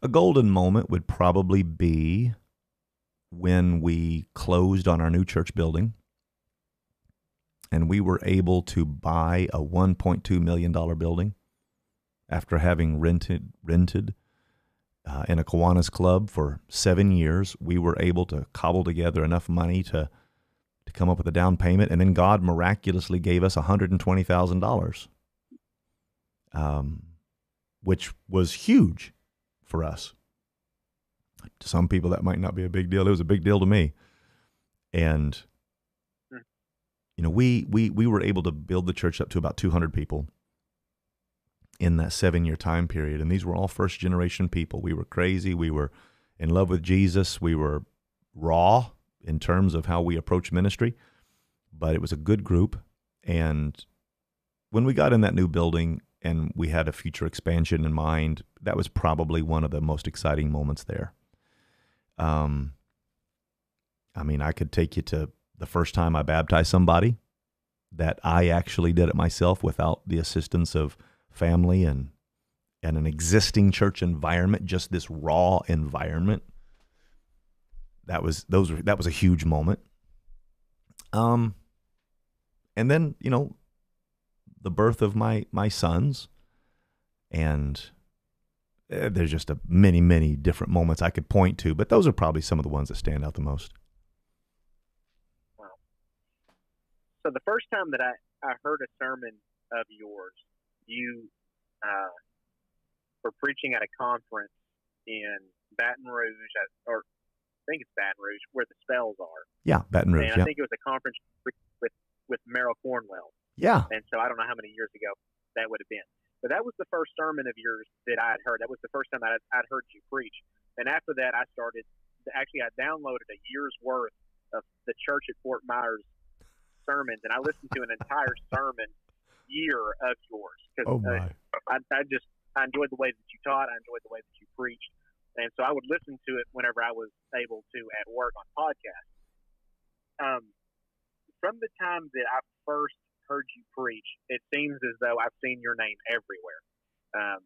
Speaker 1: a golden moment would probably be when we closed on our new church building and we were able to buy a 1.2 million dollar building after having rented rented uh, in a Kiwanis club for seven years. We were able to cobble together enough money to to come up with a down payment, and then God miraculously gave us one hundred and twenty thousand dollars, um, which was huge for us. To some people, that might not be a big deal. It was a big deal to me, and
Speaker 2: Hmm.
Speaker 1: you know, we we we were able to build the church up to about two hundred people in that seven year time period, and these were all first generation people. We were crazy. We were in love with Jesus. We were raw in terms of how we approach ministry, but it was a good group. And when we got in that new building and we had a future expansion in mind, that was probably one of the most exciting moments there. Um, I mean, I could take you to the first time I baptized somebody that I actually did it myself without the assistance of family and and an existing church environment, just this raw environment. That was those were, that was a huge moment. Um and then, you know, the birth of my my sons and there's just a many many different moments I could point to, but those are probably some of the ones that stand out the most.
Speaker 2: So the first time that I, I heard a sermon of yours, you uh, were preaching at a conference in Baton Rouge, at, or I think it's Baton Rouge, where the spells are.
Speaker 1: Yeah, Baton Rouge.
Speaker 2: and I
Speaker 1: Yeah,
Speaker 2: think it was a conference with with, with Merrill Cornwell.
Speaker 1: yeah.
Speaker 2: And so I don't know how many years ago that would have been. But that was the first sermon of yours that I had heard. That was the first time I'd, I'd heard you preach. And after that, I started. Actually, I downloaded a year's worth of the church at Fort Myers sermons, and I listened to an entire sermon year of yours because
Speaker 1: Oh my.
Speaker 2: I, I just I enjoyed the way that you taught. I enjoyed the way that you preached, and so I would listen to it whenever I was able to at work on podcasts. Um, from the time that I first heard you preach, it seems as though I've seen your name everywhere. Um,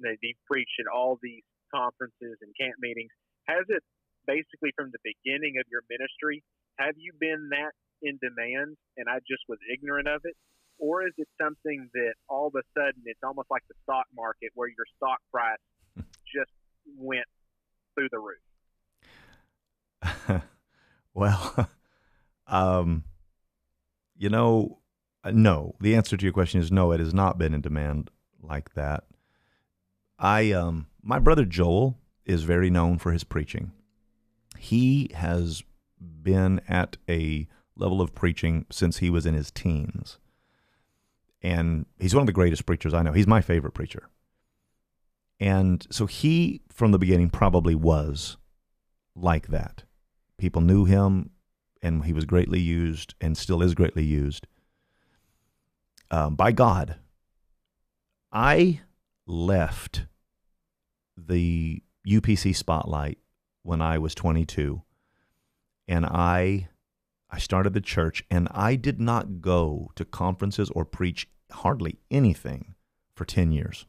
Speaker 2: you've preached at all these conferences and camp meetings. Has it basically from the beginning of your ministry? Have you been that in demand, and I just was ignorant of it? Or is it something that all of a sudden it's almost like the stock market where your stock price just went through the roof?
Speaker 1: well, um, you know, uh, no. The answer to your question is no. It has not been in demand like that. I, um, my brother Joel is very known for his preaching. He has been at a level of preaching since he was in his teens, and he's one of the greatest preachers I know. He's my favorite preacher, and so he, from the beginning, probably was like that people knew him and he was greatly used and still is greatly used um, by God. I left the UPC spotlight when I was 22 and I I started the church and I did not go to conferences or preach hardly anything for 10 years.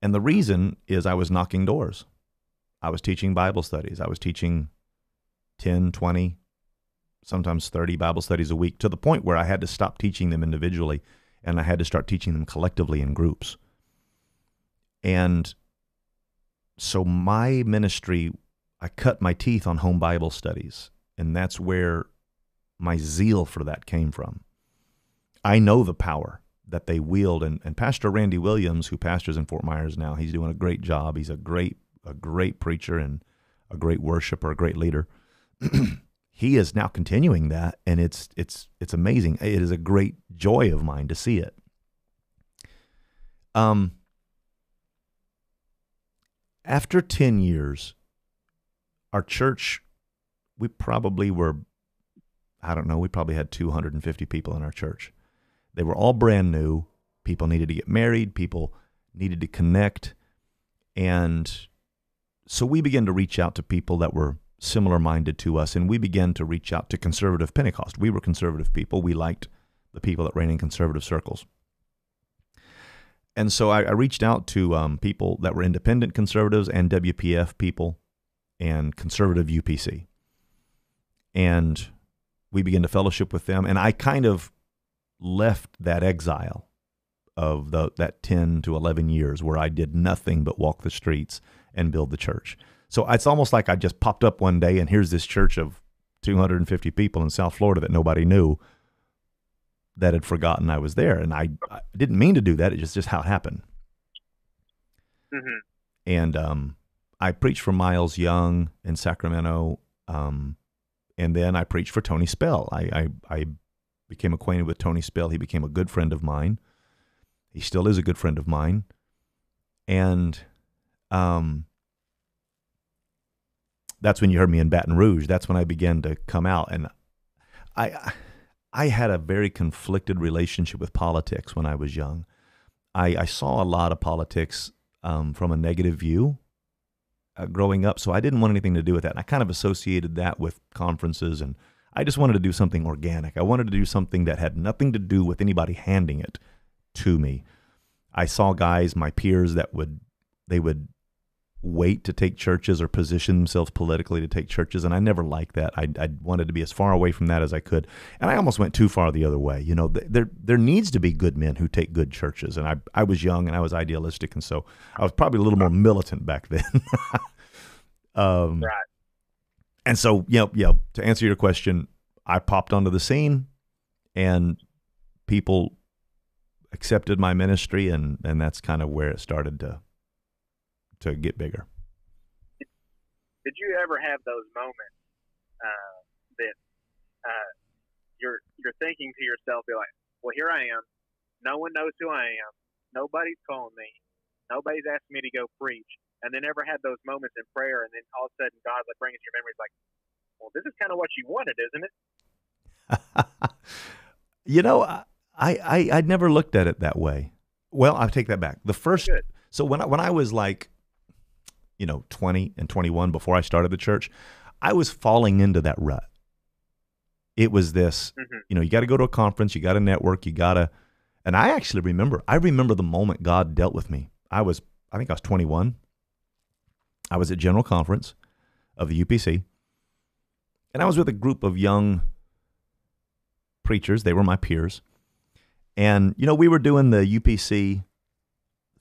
Speaker 1: And the reason is I was knocking doors. I was teaching Bible studies. I was teaching 10, 20, sometimes 30 Bible studies a week to the point where I had to stop teaching them individually and I had to start teaching them collectively in groups. And so my ministry, I cut my teeth on home Bible studies, and that's where my zeal for that came from. I know the power that they wield, and, and Pastor Randy Williams, who pastors in Fort Myers now, he's doing a great job. He's a great a great preacher and a great worshiper, a great leader. he is now continuing that, and it's it's it's amazing. It is a great joy of mine to see it. Um, after ten years, our church, we probably were, I don't know, we probably had 250 people in our church. They were all brand new. People needed to get married, people needed to connect. And so we began to reach out to people that were similar minded to us, and we began to reach out to conservative Pentecost. We were conservative people. We liked the people that ran in conservative circles. And so I, I reached out to um, people that were independent conservatives and WPF people and conservative UPC. And we began to fellowship with them. And I kind of left that exile of the, that 10 to 11 years where I did nothing but walk the streets and build the church. So it's almost like I just popped up one day and here's this church of 250 people in South Florida that nobody knew that had forgotten I was there. And I, I didn't mean to do that. It's just, just how it happened. Mm-hmm. And um, I preached for Miles Young in Sacramento, um, and then I preached for Tony Spell. I, I, I became acquainted with Tony Spell. He became a good friend of mine. He still is a good friend of mine, and um, that's when you heard me in Baton Rouge. That's when I began to come out, and I I had a very conflicted relationship with politics when I was young. I, I saw a lot of politics um, from a negative view uh, growing up, so I didn't want anything to do with that. And I kind of associated that with conferences, and I just wanted to do something organic. I wanted to do something that had nothing to do with anybody handing it to me. I saw guys, my peers, that would they would wait to take churches or position themselves politically to take churches, and I never liked that. I, I wanted to be as far away from that as I could, and I almost went too far the other way. You know, there there needs to be good men who take good churches, and I I was young and I was idealistic, and so I was probably a little more militant back then. um, right. And so, you know, you know, to answer your question, I popped onto the scene, and people accepted my ministry, and and that's kind of where it started to to get bigger.
Speaker 2: Did you ever have those moments uh, that uh, you're you're thinking to yourself, be like, "Well, here I am. No one knows who I am. Nobody's calling me. Nobody's asking me to go preach." And then ever had those moments in prayer, and then all of a sudden God like brings your memories, like, "Well, this is kind of what you wanted, isn't it?"
Speaker 1: you know, I, I I never looked at it that way. Well, I'll take that back. The first, Good. so when I, when I was like you know, 20 and 21 before I started the church, I was falling into that rut. It was this, mm-hmm. you know, you got to go to a conference, you got to network, you got to, and I actually remember, I remember the moment God dealt with me. I was, I think I was 21. I was at General Conference of the UPC, and I was with a group of young preachers. They were my peers. And, you know, we were doing the UPC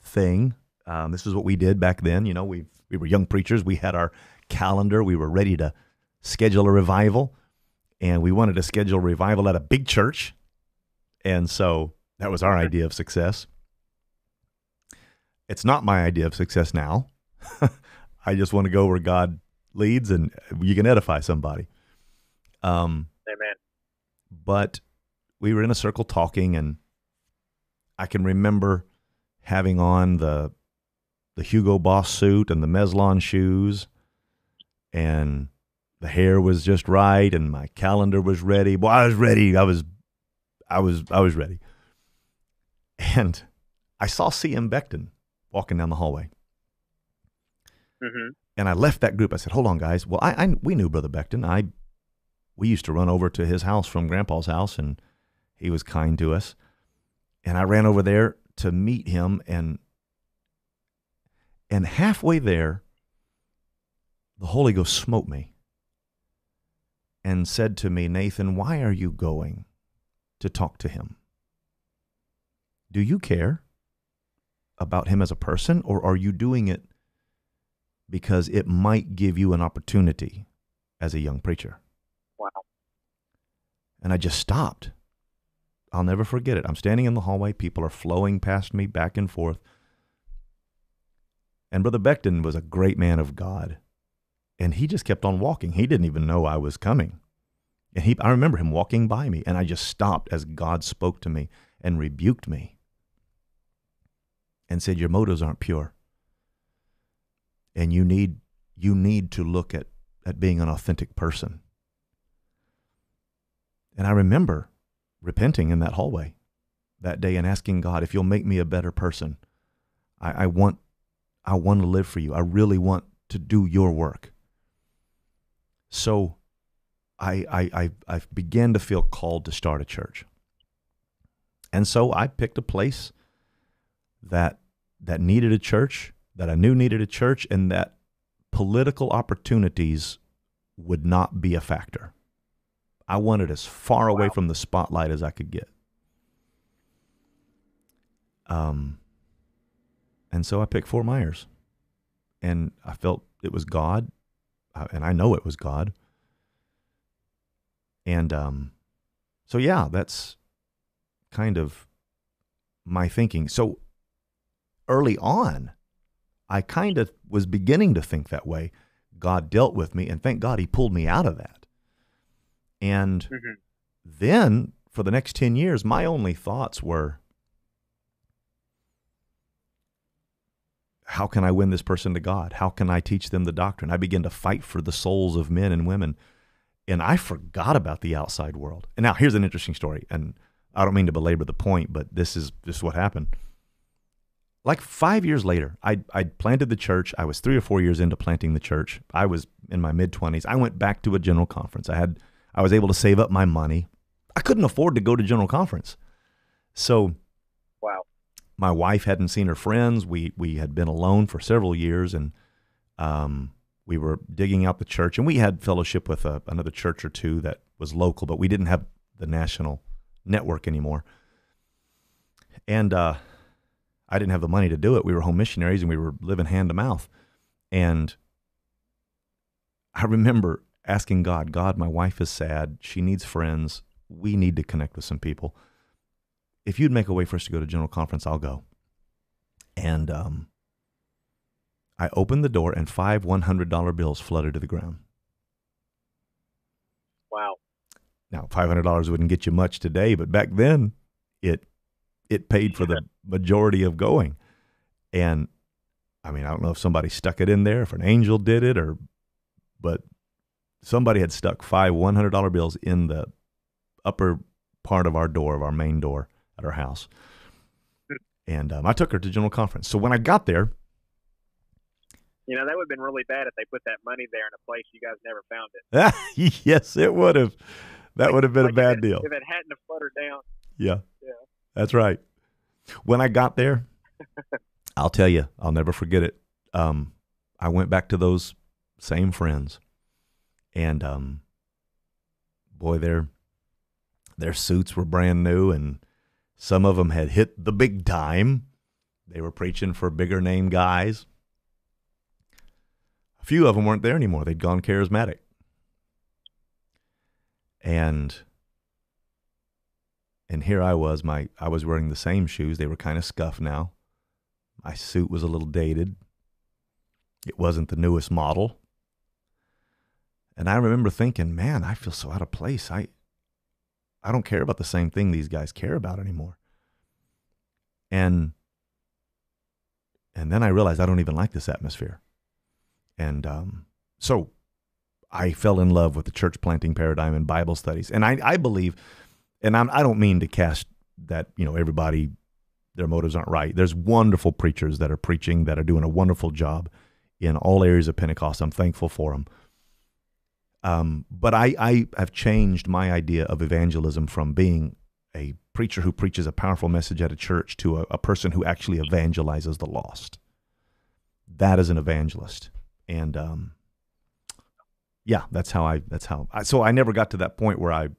Speaker 1: thing. Um, this is what we did back then. You know, we've we were young preachers. We had our calendar. We were ready to schedule a revival, and we wanted to schedule a revival at a big church. And so that was our idea of success. It's not my idea of success now. I just want to go where God leads and you can edify somebody.
Speaker 2: Um, Amen.
Speaker 1: But we were in a circle talking, and I can remember having on the the Hugo Boss suit and the Mezlan shoes, and the hair was just right, and my calendar was ready. Well, I was ready. I was, I was, I was ready. And I saw C.M. Becton walking down the hallway. Mm-hmm. And I left that group. I said, "Hold on, guys. Well, I, I we knew Brother Becton. I we used to run over to his house from Grandpa's house, and he was kind to us. And I ran over there to meet him, and and halfway there, the Holy Ghost smote me and said to me, Nathan, why are you going to talk to him? Do you care about him as a person, or are you doing it because it might give you an opportunity as a young preacher.
Speaker 2: Wow.
Speaker 1: And I just stopped. I'll never forget it. I'm standing in the hallway. People are flowing past me back and forth. And Brother Becton was a great man of God. And he just kept on walking. He didn't even know I was coming. And he, I remember him walking by me, and I just stopped as God spoke to me and rebuked me and said, Your motives aren't pure. And you need, you need to look at, at being an authentic person. And I remember repenting in that hallway that day and asking God, if you'll make me a better person, I, I want I want to live for you. I really want to do your work. So I, I, I, I began to feel called to start a church. And so I picked a place that that needed a church, that I knew needed a church, and that political opportunities would not be a factor. I wanted as far away from the spotlight as I could get. Um, and so I picked Fort Myers. And I felt it was God, and I know it was God. And um, so, yeah, that's kind of my thinking. So early on, I kind of was beginning to think that way. God dealt with me, and thank God he pulled me out of that. And mm-hmm. then for the next 10 years, my only thoughts were how can I win this person to God? How can I teach them the doctrine? I began to fight for the souls of men and women. And I forgot about the outside world. And now here's an interesting story. And I don't mean to belabor the point, but this is this is what happened. Like five years later, I I planted the church. I was three or four years into planting the church. I was in my mid twenties. I went back to a general conference. I had I was able to save up my money. I couldn't afford to go to general conference. So
Speaker 2: Wow.
Speaker 1: My wife hadn't seen her friends. We we had been alone for several years and um we were digging out the church and we had fellowship with a, another church or two that was local, but we didn't have the national network anymore. And uh, I didn't have the money to do it. We were home missionaries and we were living hand to mouth. And I remember asking God, God, my wife is sad. She needs friends. We need to connect with some people. If you'd make a way for us to go to general conference, I'll go. And um, I opened the door and five $100 bills flooded to the ground.
Speaker 2: Wow.
Speaker 1: Now, $500 wouldn't get you much today, but back then it it paid for the majority of going. And I mean, I don't know if somebody stuck it in there, if an angel did it or but somebody had stuck five $100 bills in the upper part of our door, of our main door at our house. And um, I took her to general conference. So when I got there,
Speaker 2: you know, that would have been really bad if they put that money there in a place you guys never found it.
Speaker 1: yes, it would have. That
Speaker 2: like,
Speaker 1: would have been
Speaker 2: like
Speaker 1: a bad
Speaker 2: if
Speaker 1: it, deal.
Speaker 2: If it hadn't have fluttered down.
Speaker 1: Yeah.
Speaker 2: Yeah.
Speaker 1: That's right. When I got there, I'll tell you, I'll never forget it. Um, I went back to those same friends, and um, boy, their their suits were brand new, and some of them had hit the big time. They were preaching for bigger name guys. A few of them weren't there anymore. They'd gone charismatic. And and here I was, my I was wearing the same shoes. They were kind of scuffed now. My suit was a little dated. It wasn't the newest model. And I remember thinking, man, I feel so out of place. I I don't care about the same thing these guys care about anymore. And and then I realized I don't even like this atmosphere. And um, so I fell in love with the church planting paradigm and Bible studies. And I, I believe, and I'm, I don't mean to cast that, you know, everybody, their motives aren't right. There's wonderful preachers that are preaching that are doing a wonderful job in all areas of Pentecost. I'm thankful for them. Um, but I, I have changed my idea of evangelism from being a preacher who preaches a powerful message at a church to a, a person who actually evangelizes the lost. That is an evangelist and um, yeah, that's how I. That's how. I, so I never got to that point where I,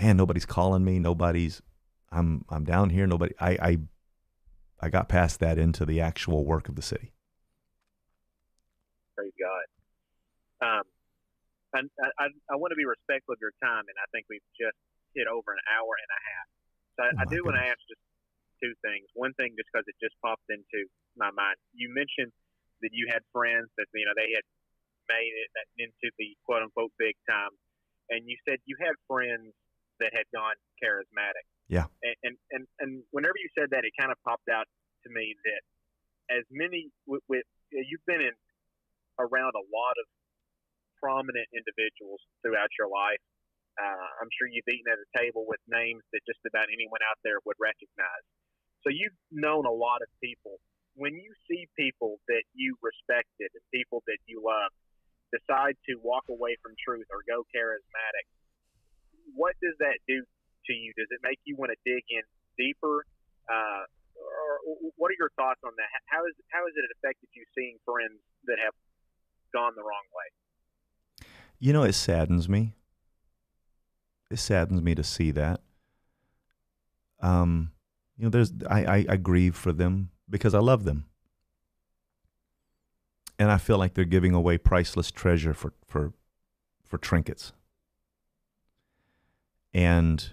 Speaker 1: man, nobody's calling me. Nobody's. I'm I'm down here. Nobody. I I, I got past that into the actual work of the city.
Speaker 2: Praise God. Um, I, I, I want to be respectful of your time, and I think we've just hit over an hour and a half. So I,
Speaker 1: Oh
Speaker 2: I do want to ask just two things. One thing, just because it just popped into my mind, you mentioned that you had friends that you know they had made it into the quote unquote big time, and you said you had friends that had gone charismatic.
Speaker 1: Yeah.
Speaker 2: And and and, and whenever you said that, it kind of popped out to me that as many with, with you've been in around a lot of prominent individuals throughout your life. Uh, I'm sure you've eaten at a table with names that just about anyone out there would recognize. So you've known a lot of people. When you see people that you respected and people that you love decide to walk away from truth or go charismatic, what does that do to you? Does it make you want to dig in deeper? Uh, or what are your thoughts on that? How is how has it affected you seeing friends that have gone the wrong way?
Speaker 1: You know, it saddens me. It saddens me to see that. Um, you know, there's I, I, I grieve for them because I love them. And I feel like they're giving away priceless treasure for, for for trinkets. And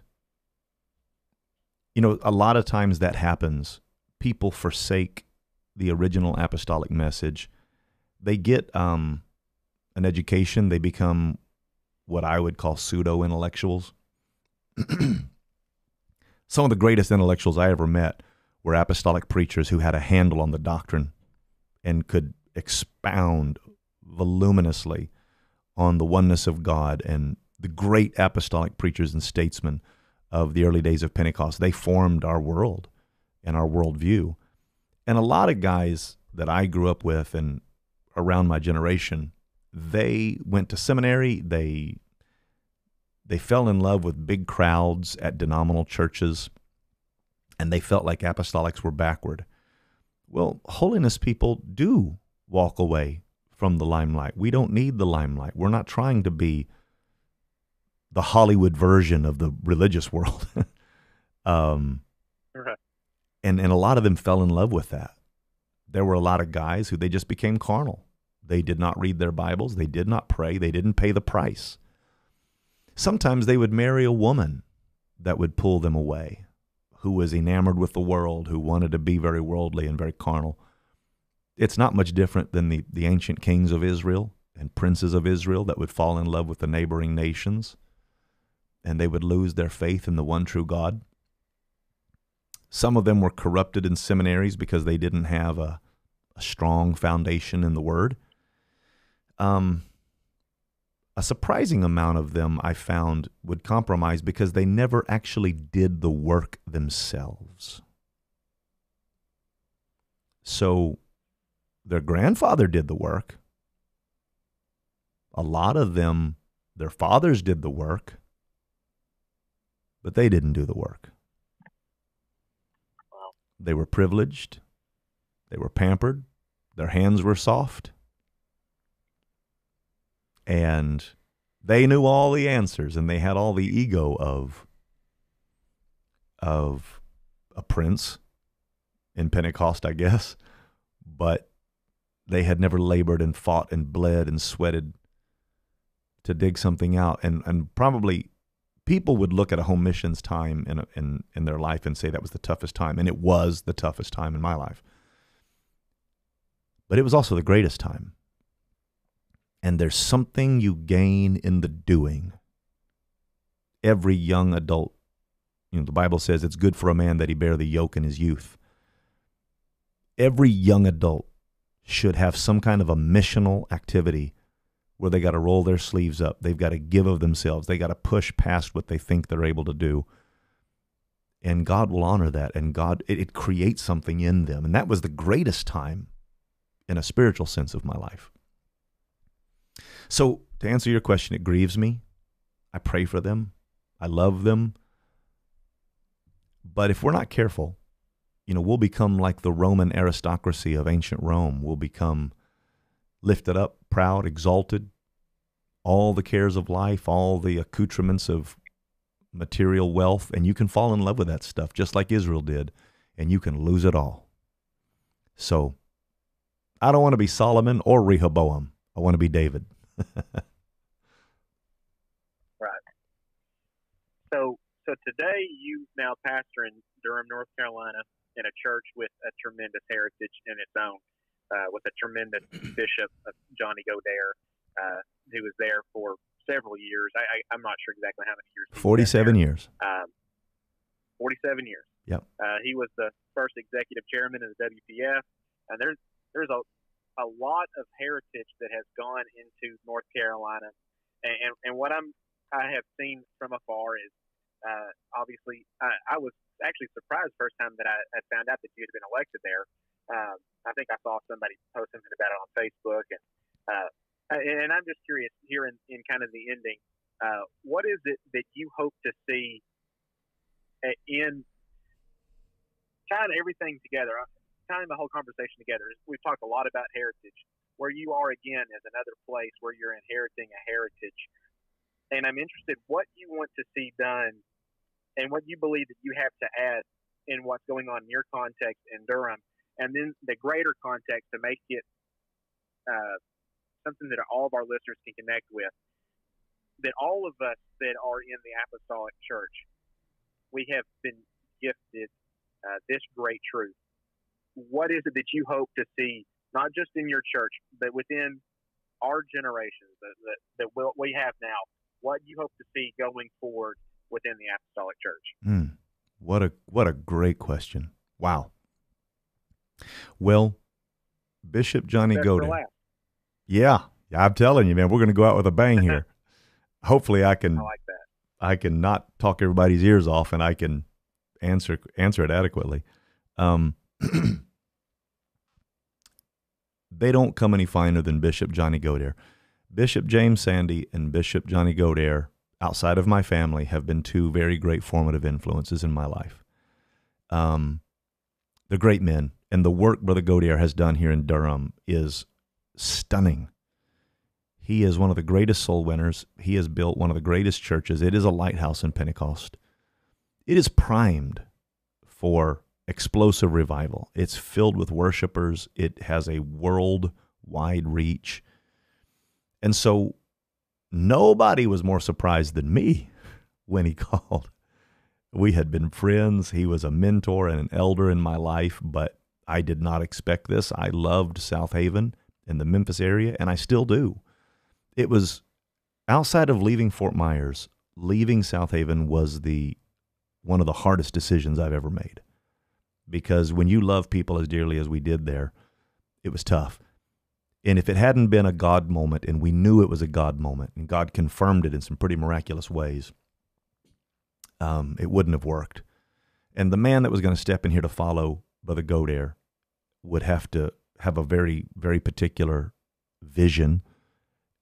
Speaker 1: you know, a lot of times that happens. People forsake the original apostolic message. They get um an education, they become what I would call pseudo intellectuals. Some of the greatest intellectuals I ever met were apostolic preachers who had a handle on the doctrine and could expound voluminously on the oneness of God and the great apostolic preachers and statesmen of the early days of Pentecost. They formed our world and our worldview. And a lot of guys that I grew up with and around my generation, they went to seminary, they they fell in love with big crowds at denominational churches, and they felt like apostolics were backward. Well, holiness people do walk away from the limelight. We don't need the limelight. We're not trying to be the Hollywood version of the religious world. um,
Speaker 2: Right.
Speaker 1: and and a lot of them fell in love with that. There were a lot of guys who they just became carnal. They did not read their Bibles. They did not pray. They didn't pay the price. Sometimes they would marry a woman that would pull them away, who was enamored with the world, who wanted to be very worldly and very carnal. It's not much different than the, the ancient kings of Israel and princes of Israel that would fall in love with the neighboring nations and they would lose their faith in the one true God. Some of them were corrupted in seminaries because they didn't have a, a strong foundation in the Word. Um, a surprising amount of them I found would compromise because they never actually did the work themselves. So their grandfather did the work. A lot of them, their fathers did the work, but they didn't do the work. They were privileged, they were pampered, their hands were soft, and they knew all the answers and they had all the ego of of a prince in Pentecost, I guess, but they had never labored and fought and bled and sweated to dig something out. And and probably people would look at a home missions time in, a, in in their life and say that was the toughest time and it was the toughest time in my life. But it was also the greatest time and there's something you gain in the doing every young adult you know the bible says it's good for a man that he bear the yoke in his youth every young adult should have some kind of a missional activity where they got to roll their sleeves up. They've got to give of themselves. They got to push past what they think they're able to do. And God will honor that. And God, it, it creates something in them. And that was the greatest time in a spiritual sense of my life. So, to answer your question, it grieves me. I pray for them. I love them. But if we're not careful, you know, we'll become like the Roman aristocracy of ancient Rome. We'll become lifted up, proud, exalted, all the cares of life, all the accoutrements of material wealth, and you can fall in love with that stuff just like Israel did, and you can lose it all. So, I don't want to be Solomon or Rehoboam. I want to be David.
Speaker 2: right. So, so today you now pastor in Durham, North Carolina, in a church with a tremendous heritage in its own, uh, with a tremendous bishop, uh, Johnny Godair, uh, who was there for several years. I, I, am not sure exactly how many years.
Speaker 1: 47 years.
Speaker 2: Um, 47 years.
Speaker 1: Yep.
Speaker 2: Uh, he was the first executive chairman of the WPF, and there's there's a a lot of heritage that has gone into North Carolina, and and, and what I'm I have seen from afar is uh, obviously I, I was actually surprised first time that I had found out that you had been elected there. Um, I think I saw somebody post something about it on Facebook, and uh, and I'm just curious here in, in kind of the ending, uh, what is it that you hope to see uh, in tying everything together, tying the whole conversation together. We've talked a lot about heritage. Where you are again is another place where you're inheriting a heritage. And I'm interested what you want to see done and what you believe that you have to add in what's going on in your context in Durham, and then the greater context to make it uh, something that all of our listeners can connect with. That all of us that are in the apostolic church, we have been gifted uh, this great truth. What is it that you hope to see, not just in your church, but within our generations that, that, that we'll, we have now? What you hope to see going forward within the apostolic church?
Speaker 1: Mm, what a what a great question! Wow. Well, Bishop Johnny Godair. Yeah, I'm telling you, man, we're going to go out with a bang here. Hopefully, I can.
Speaker 2: I like that.
Speaker 1: I can not talk everybody's ears off, and I can answer answer it adequately. Um, they don't come any finer than Bishop Johnny Godair. Bishop James Sandy and Bishop Johnny Godair, outside of my family, have been two very great formative influences in my life. Um, they're great men, and the work Brother Godair has done here in Durham is stunning. He is one of the greatest soul winners. He has built one of the greatest churches. It is a lighthouse in Pentecost it is primed for explosive revival. It's filled with worshipers, it has a worldwide reach. And so nobody was more surprised than me when he called. We had been friends. He was a mentor and an elder in my life, but I did not expect this. I loved Southaven in the Memphis area, and I still do. It was outside of leaving Fort Myers, leaving Southaven was the one of the hardest decisions I've ever made. Because when you love people as dearly as we did there, it was tough. And if it hadn't been a God moment, and we knew it was a God moment, and God confirmed it in some pretty miraculous ways, um, it wouldn't have worked. And the man that was going to step in here to follow Brother Godair would have to have a very, very particular vision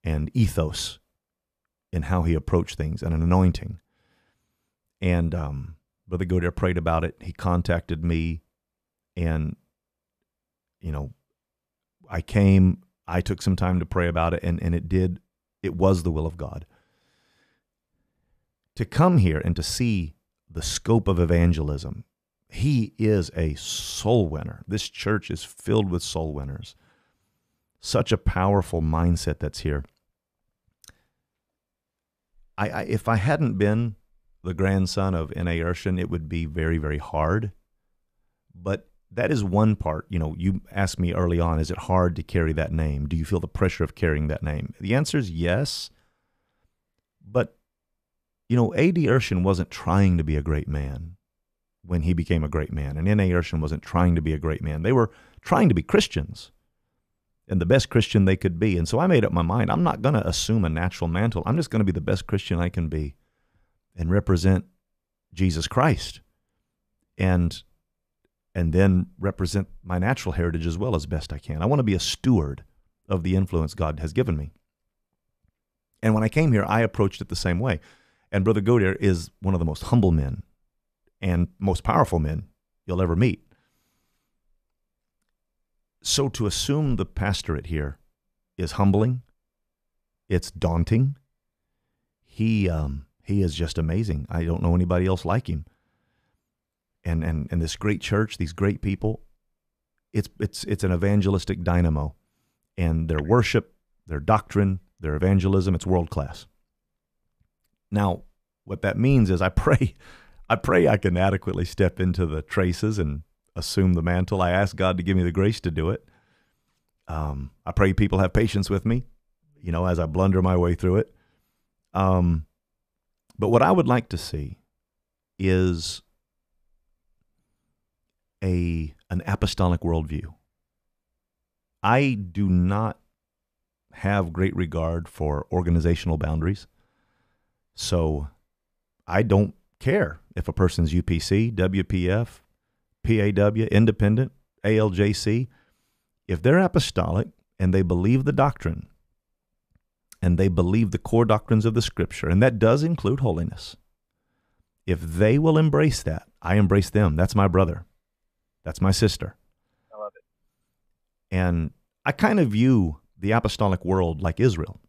Speaker 1: and ethos in how he approached things and an anointing. And um, Brother Godair prayed about it. He contacted me, and you know, I came. I took some time to pray about it, and and it did. It was the will of God. To come here and to see the scope of evangelism, he is a soul winner. This church is filled with soul winners. Such a powerful mindset that's here. I, I if I hadn't been the grandson of N.A. Urshan, it would be very, very hard. But that is one part. You know, you asked me early on, is it hard to carry that name? Do you feel the pressure of carrying that name? The answer is yes. But, you know, A.D. Urshan wasn't trying to be a great man when he became a great man, and N.A. Urshan wasn't trying to be a great man. They were trying to be Christians and the best Christian they could be. And so I made up my mind I'm not going to assume a natural mantle. I'm just going to be the best Christian I can be and represent Jesus Christ and and then represent my natural heritage as well as best I can. I want to be a steward of the influence God has given me. And when I came here, I approached it the same way. And Brother Godair is one of the most humble men and most powerful men you'll ever meet. So to assume the pastorate here is humbling, it's daunting. He um, he is just amazing. I don't know anybody else like him. And and and this great church, these great people, it's it's it's an evangelistic dynamo. And their worship, their doctrine, their evangelism, it's world class. Now, what that means is I pray I pray I can adequately step into the traces and assume the mantle. I ask God to give me the grace to do it. Um, I pray people have patience with me, you know, as I blunder my way through it. Um, but what I would like to see is a an apostolic worldview. I do not have great regard for organizational boundaries. So I don't care if a person's UPC, WPF, PAW, independent, ALJC. If they're apostolic and they believe the doctrine and they believe the core doctrines of the scripture, and that does include holiness, if they will embrace that, I embrace them. That's my brother. That's my sister.
Speaker 2: I love it.
Speaker 1: And I kind of view the apostolic world like Israel.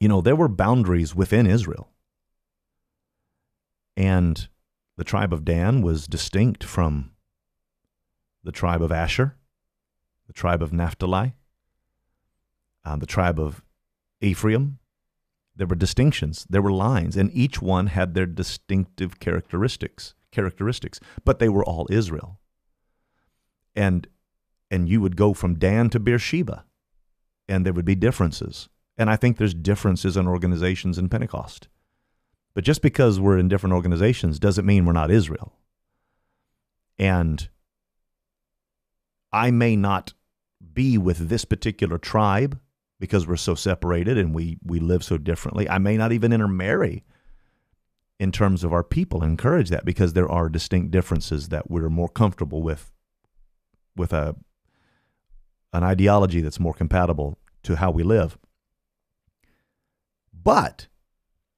Speaker 1: You know, there were boundaries within Israel. And the tribe of Dan was distinct from the tribe of Asher, the tribe of Naphtali, uh, the tribe of Ephraim. There were distinctions, there were lines, and each one had their distinctive characteristics. Characteristics, but they were all Israel. And and you would go from Dan to Beersheba, and there would be differences. And I think there's differences in organizations in Pentecost. But just because we're in different organizations doesn't mean we're not Israel. And I may not be with this particular tribe because we're so separated and we, we live so differently. I may not even intermarry in terms of our people. Encourage that because there are distinct differences that we're more comfortable with with a an ideology that's more compatible to how we live. But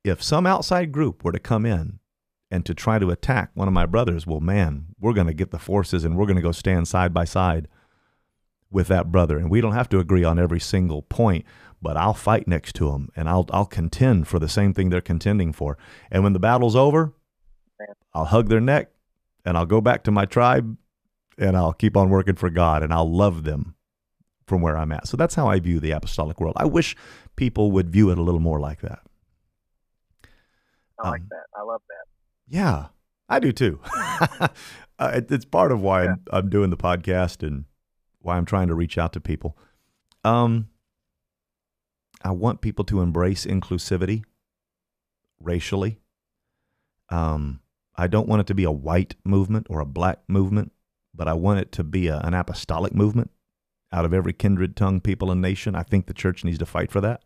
Speaker 1: if some outside group were to come in and to try to attack one of my brothers, well, man, we're going to get the forces and we're going to go stand side by side with that brother. And we don't have to agree on every single point, but I'll fight next to them and I'll, I'll contend for the same thing they're contending for. And when the battle's over, I'll hug their neck and I'll go back to my tribe and I'll keep on working for God and I'll love them from where I'm at. So that's how I view the apostolic world. I wish people would view it a little more like that.
Speaker 2: I like um, that. I love that.
Speaker 1: Yeah, I do too. uh, it, it's part of why yeah. I'm, I'm, doing the podcast and why I'm trying to reach out to people. Um, I want people to embrace inclusivity racially. Um, I don't want it to be a white movement or a black movement, but I want it to be a, an apostolic movement out of every kindred tongue, people, and nation. I think the church needs to fight for that.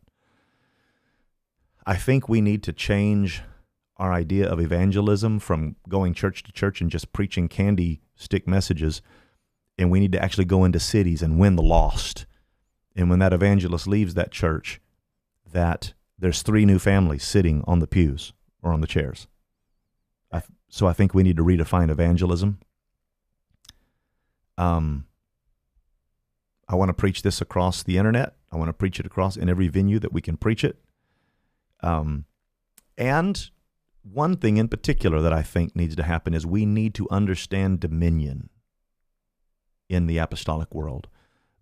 Speaker 1: I think we need to change our idea of evangelism from going church to church and just preaching candy stick messages. And we need to actually go into cities and win the lost. And when that evangelist leaves that church, that there's three new families sitting on the pews or on the chairs. I, so I think we need to redefine evangelism. Um, I want to preach this across the internet. I want to preach it across in every venue that we can preach it. Um, and one thing in particular that I think needs to happen is we need to understand dominion in the apostolic world.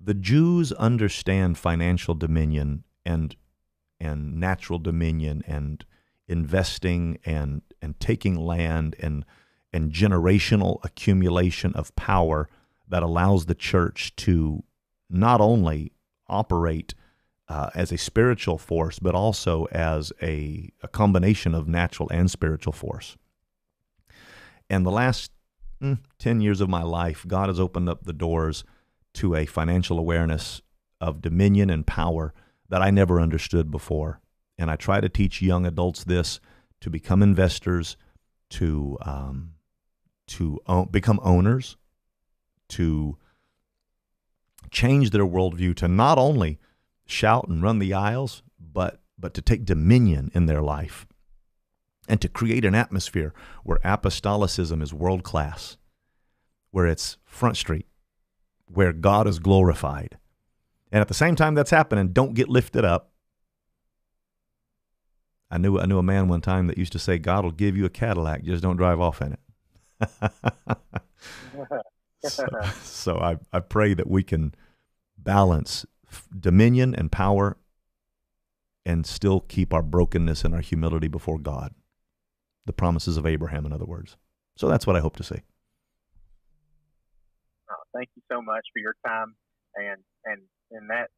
Speaker 1: The Jews understand financial dominion and and natural dominion and investing and and taking land and and generational accumulation of power that allows the church to not only operate uh, as a spiritual force, but also as a, a combination of natural and spiritual force. And the last mm, 10 years of my life, God has opened up the doors to a financial awareness of dominion and power that I never understood before. And I try to teach young adults this to become investors, to um, to own, become owners, to change their worldview to not only shout and run the aisles, but but to take dominion in their life and to create an atmosphere where apostolicism is world class, where it's front street, where God is glorified. And at the same time that's happening, don't get lifted up. I knew I knew a man one time that used to say, God will give you a Cadillac, just don't drive off in it. so, so I, I pray that we can balance dominion and power and still keep our brokenness and our humility before God. The promises of Abraham, in other words. So that's what I hope to see.
Speaker 2: Oh, thank you so much for your time and and and that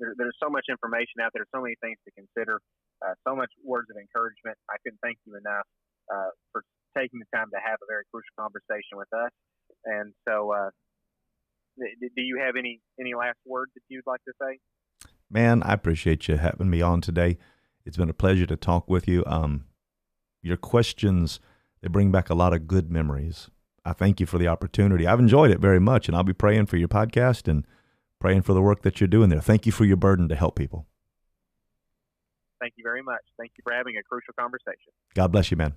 Speaker 2: there, there's so much information out there, so many things to consider, uh, so much words of encouragement. I couldn't thank you enough uh, for taking the time to have a very crucial conversation with us. And so, uh, do you have any any last words that you'd like to say?
Speaker 1: Man, I appreciate you having me on today. It's been a pleasure to talk with you. Um, your questions they bring back a lot of good memories. I thank you for the opportunity. I've enjoyed it very much, and I'll be praying for your podcast and praying for the work that you're doing there. Thank you for your burden to help people.
Speaker 2: Thank you very much. Thank you for having a crucial conversation.
Speaker 1: God bless you, man.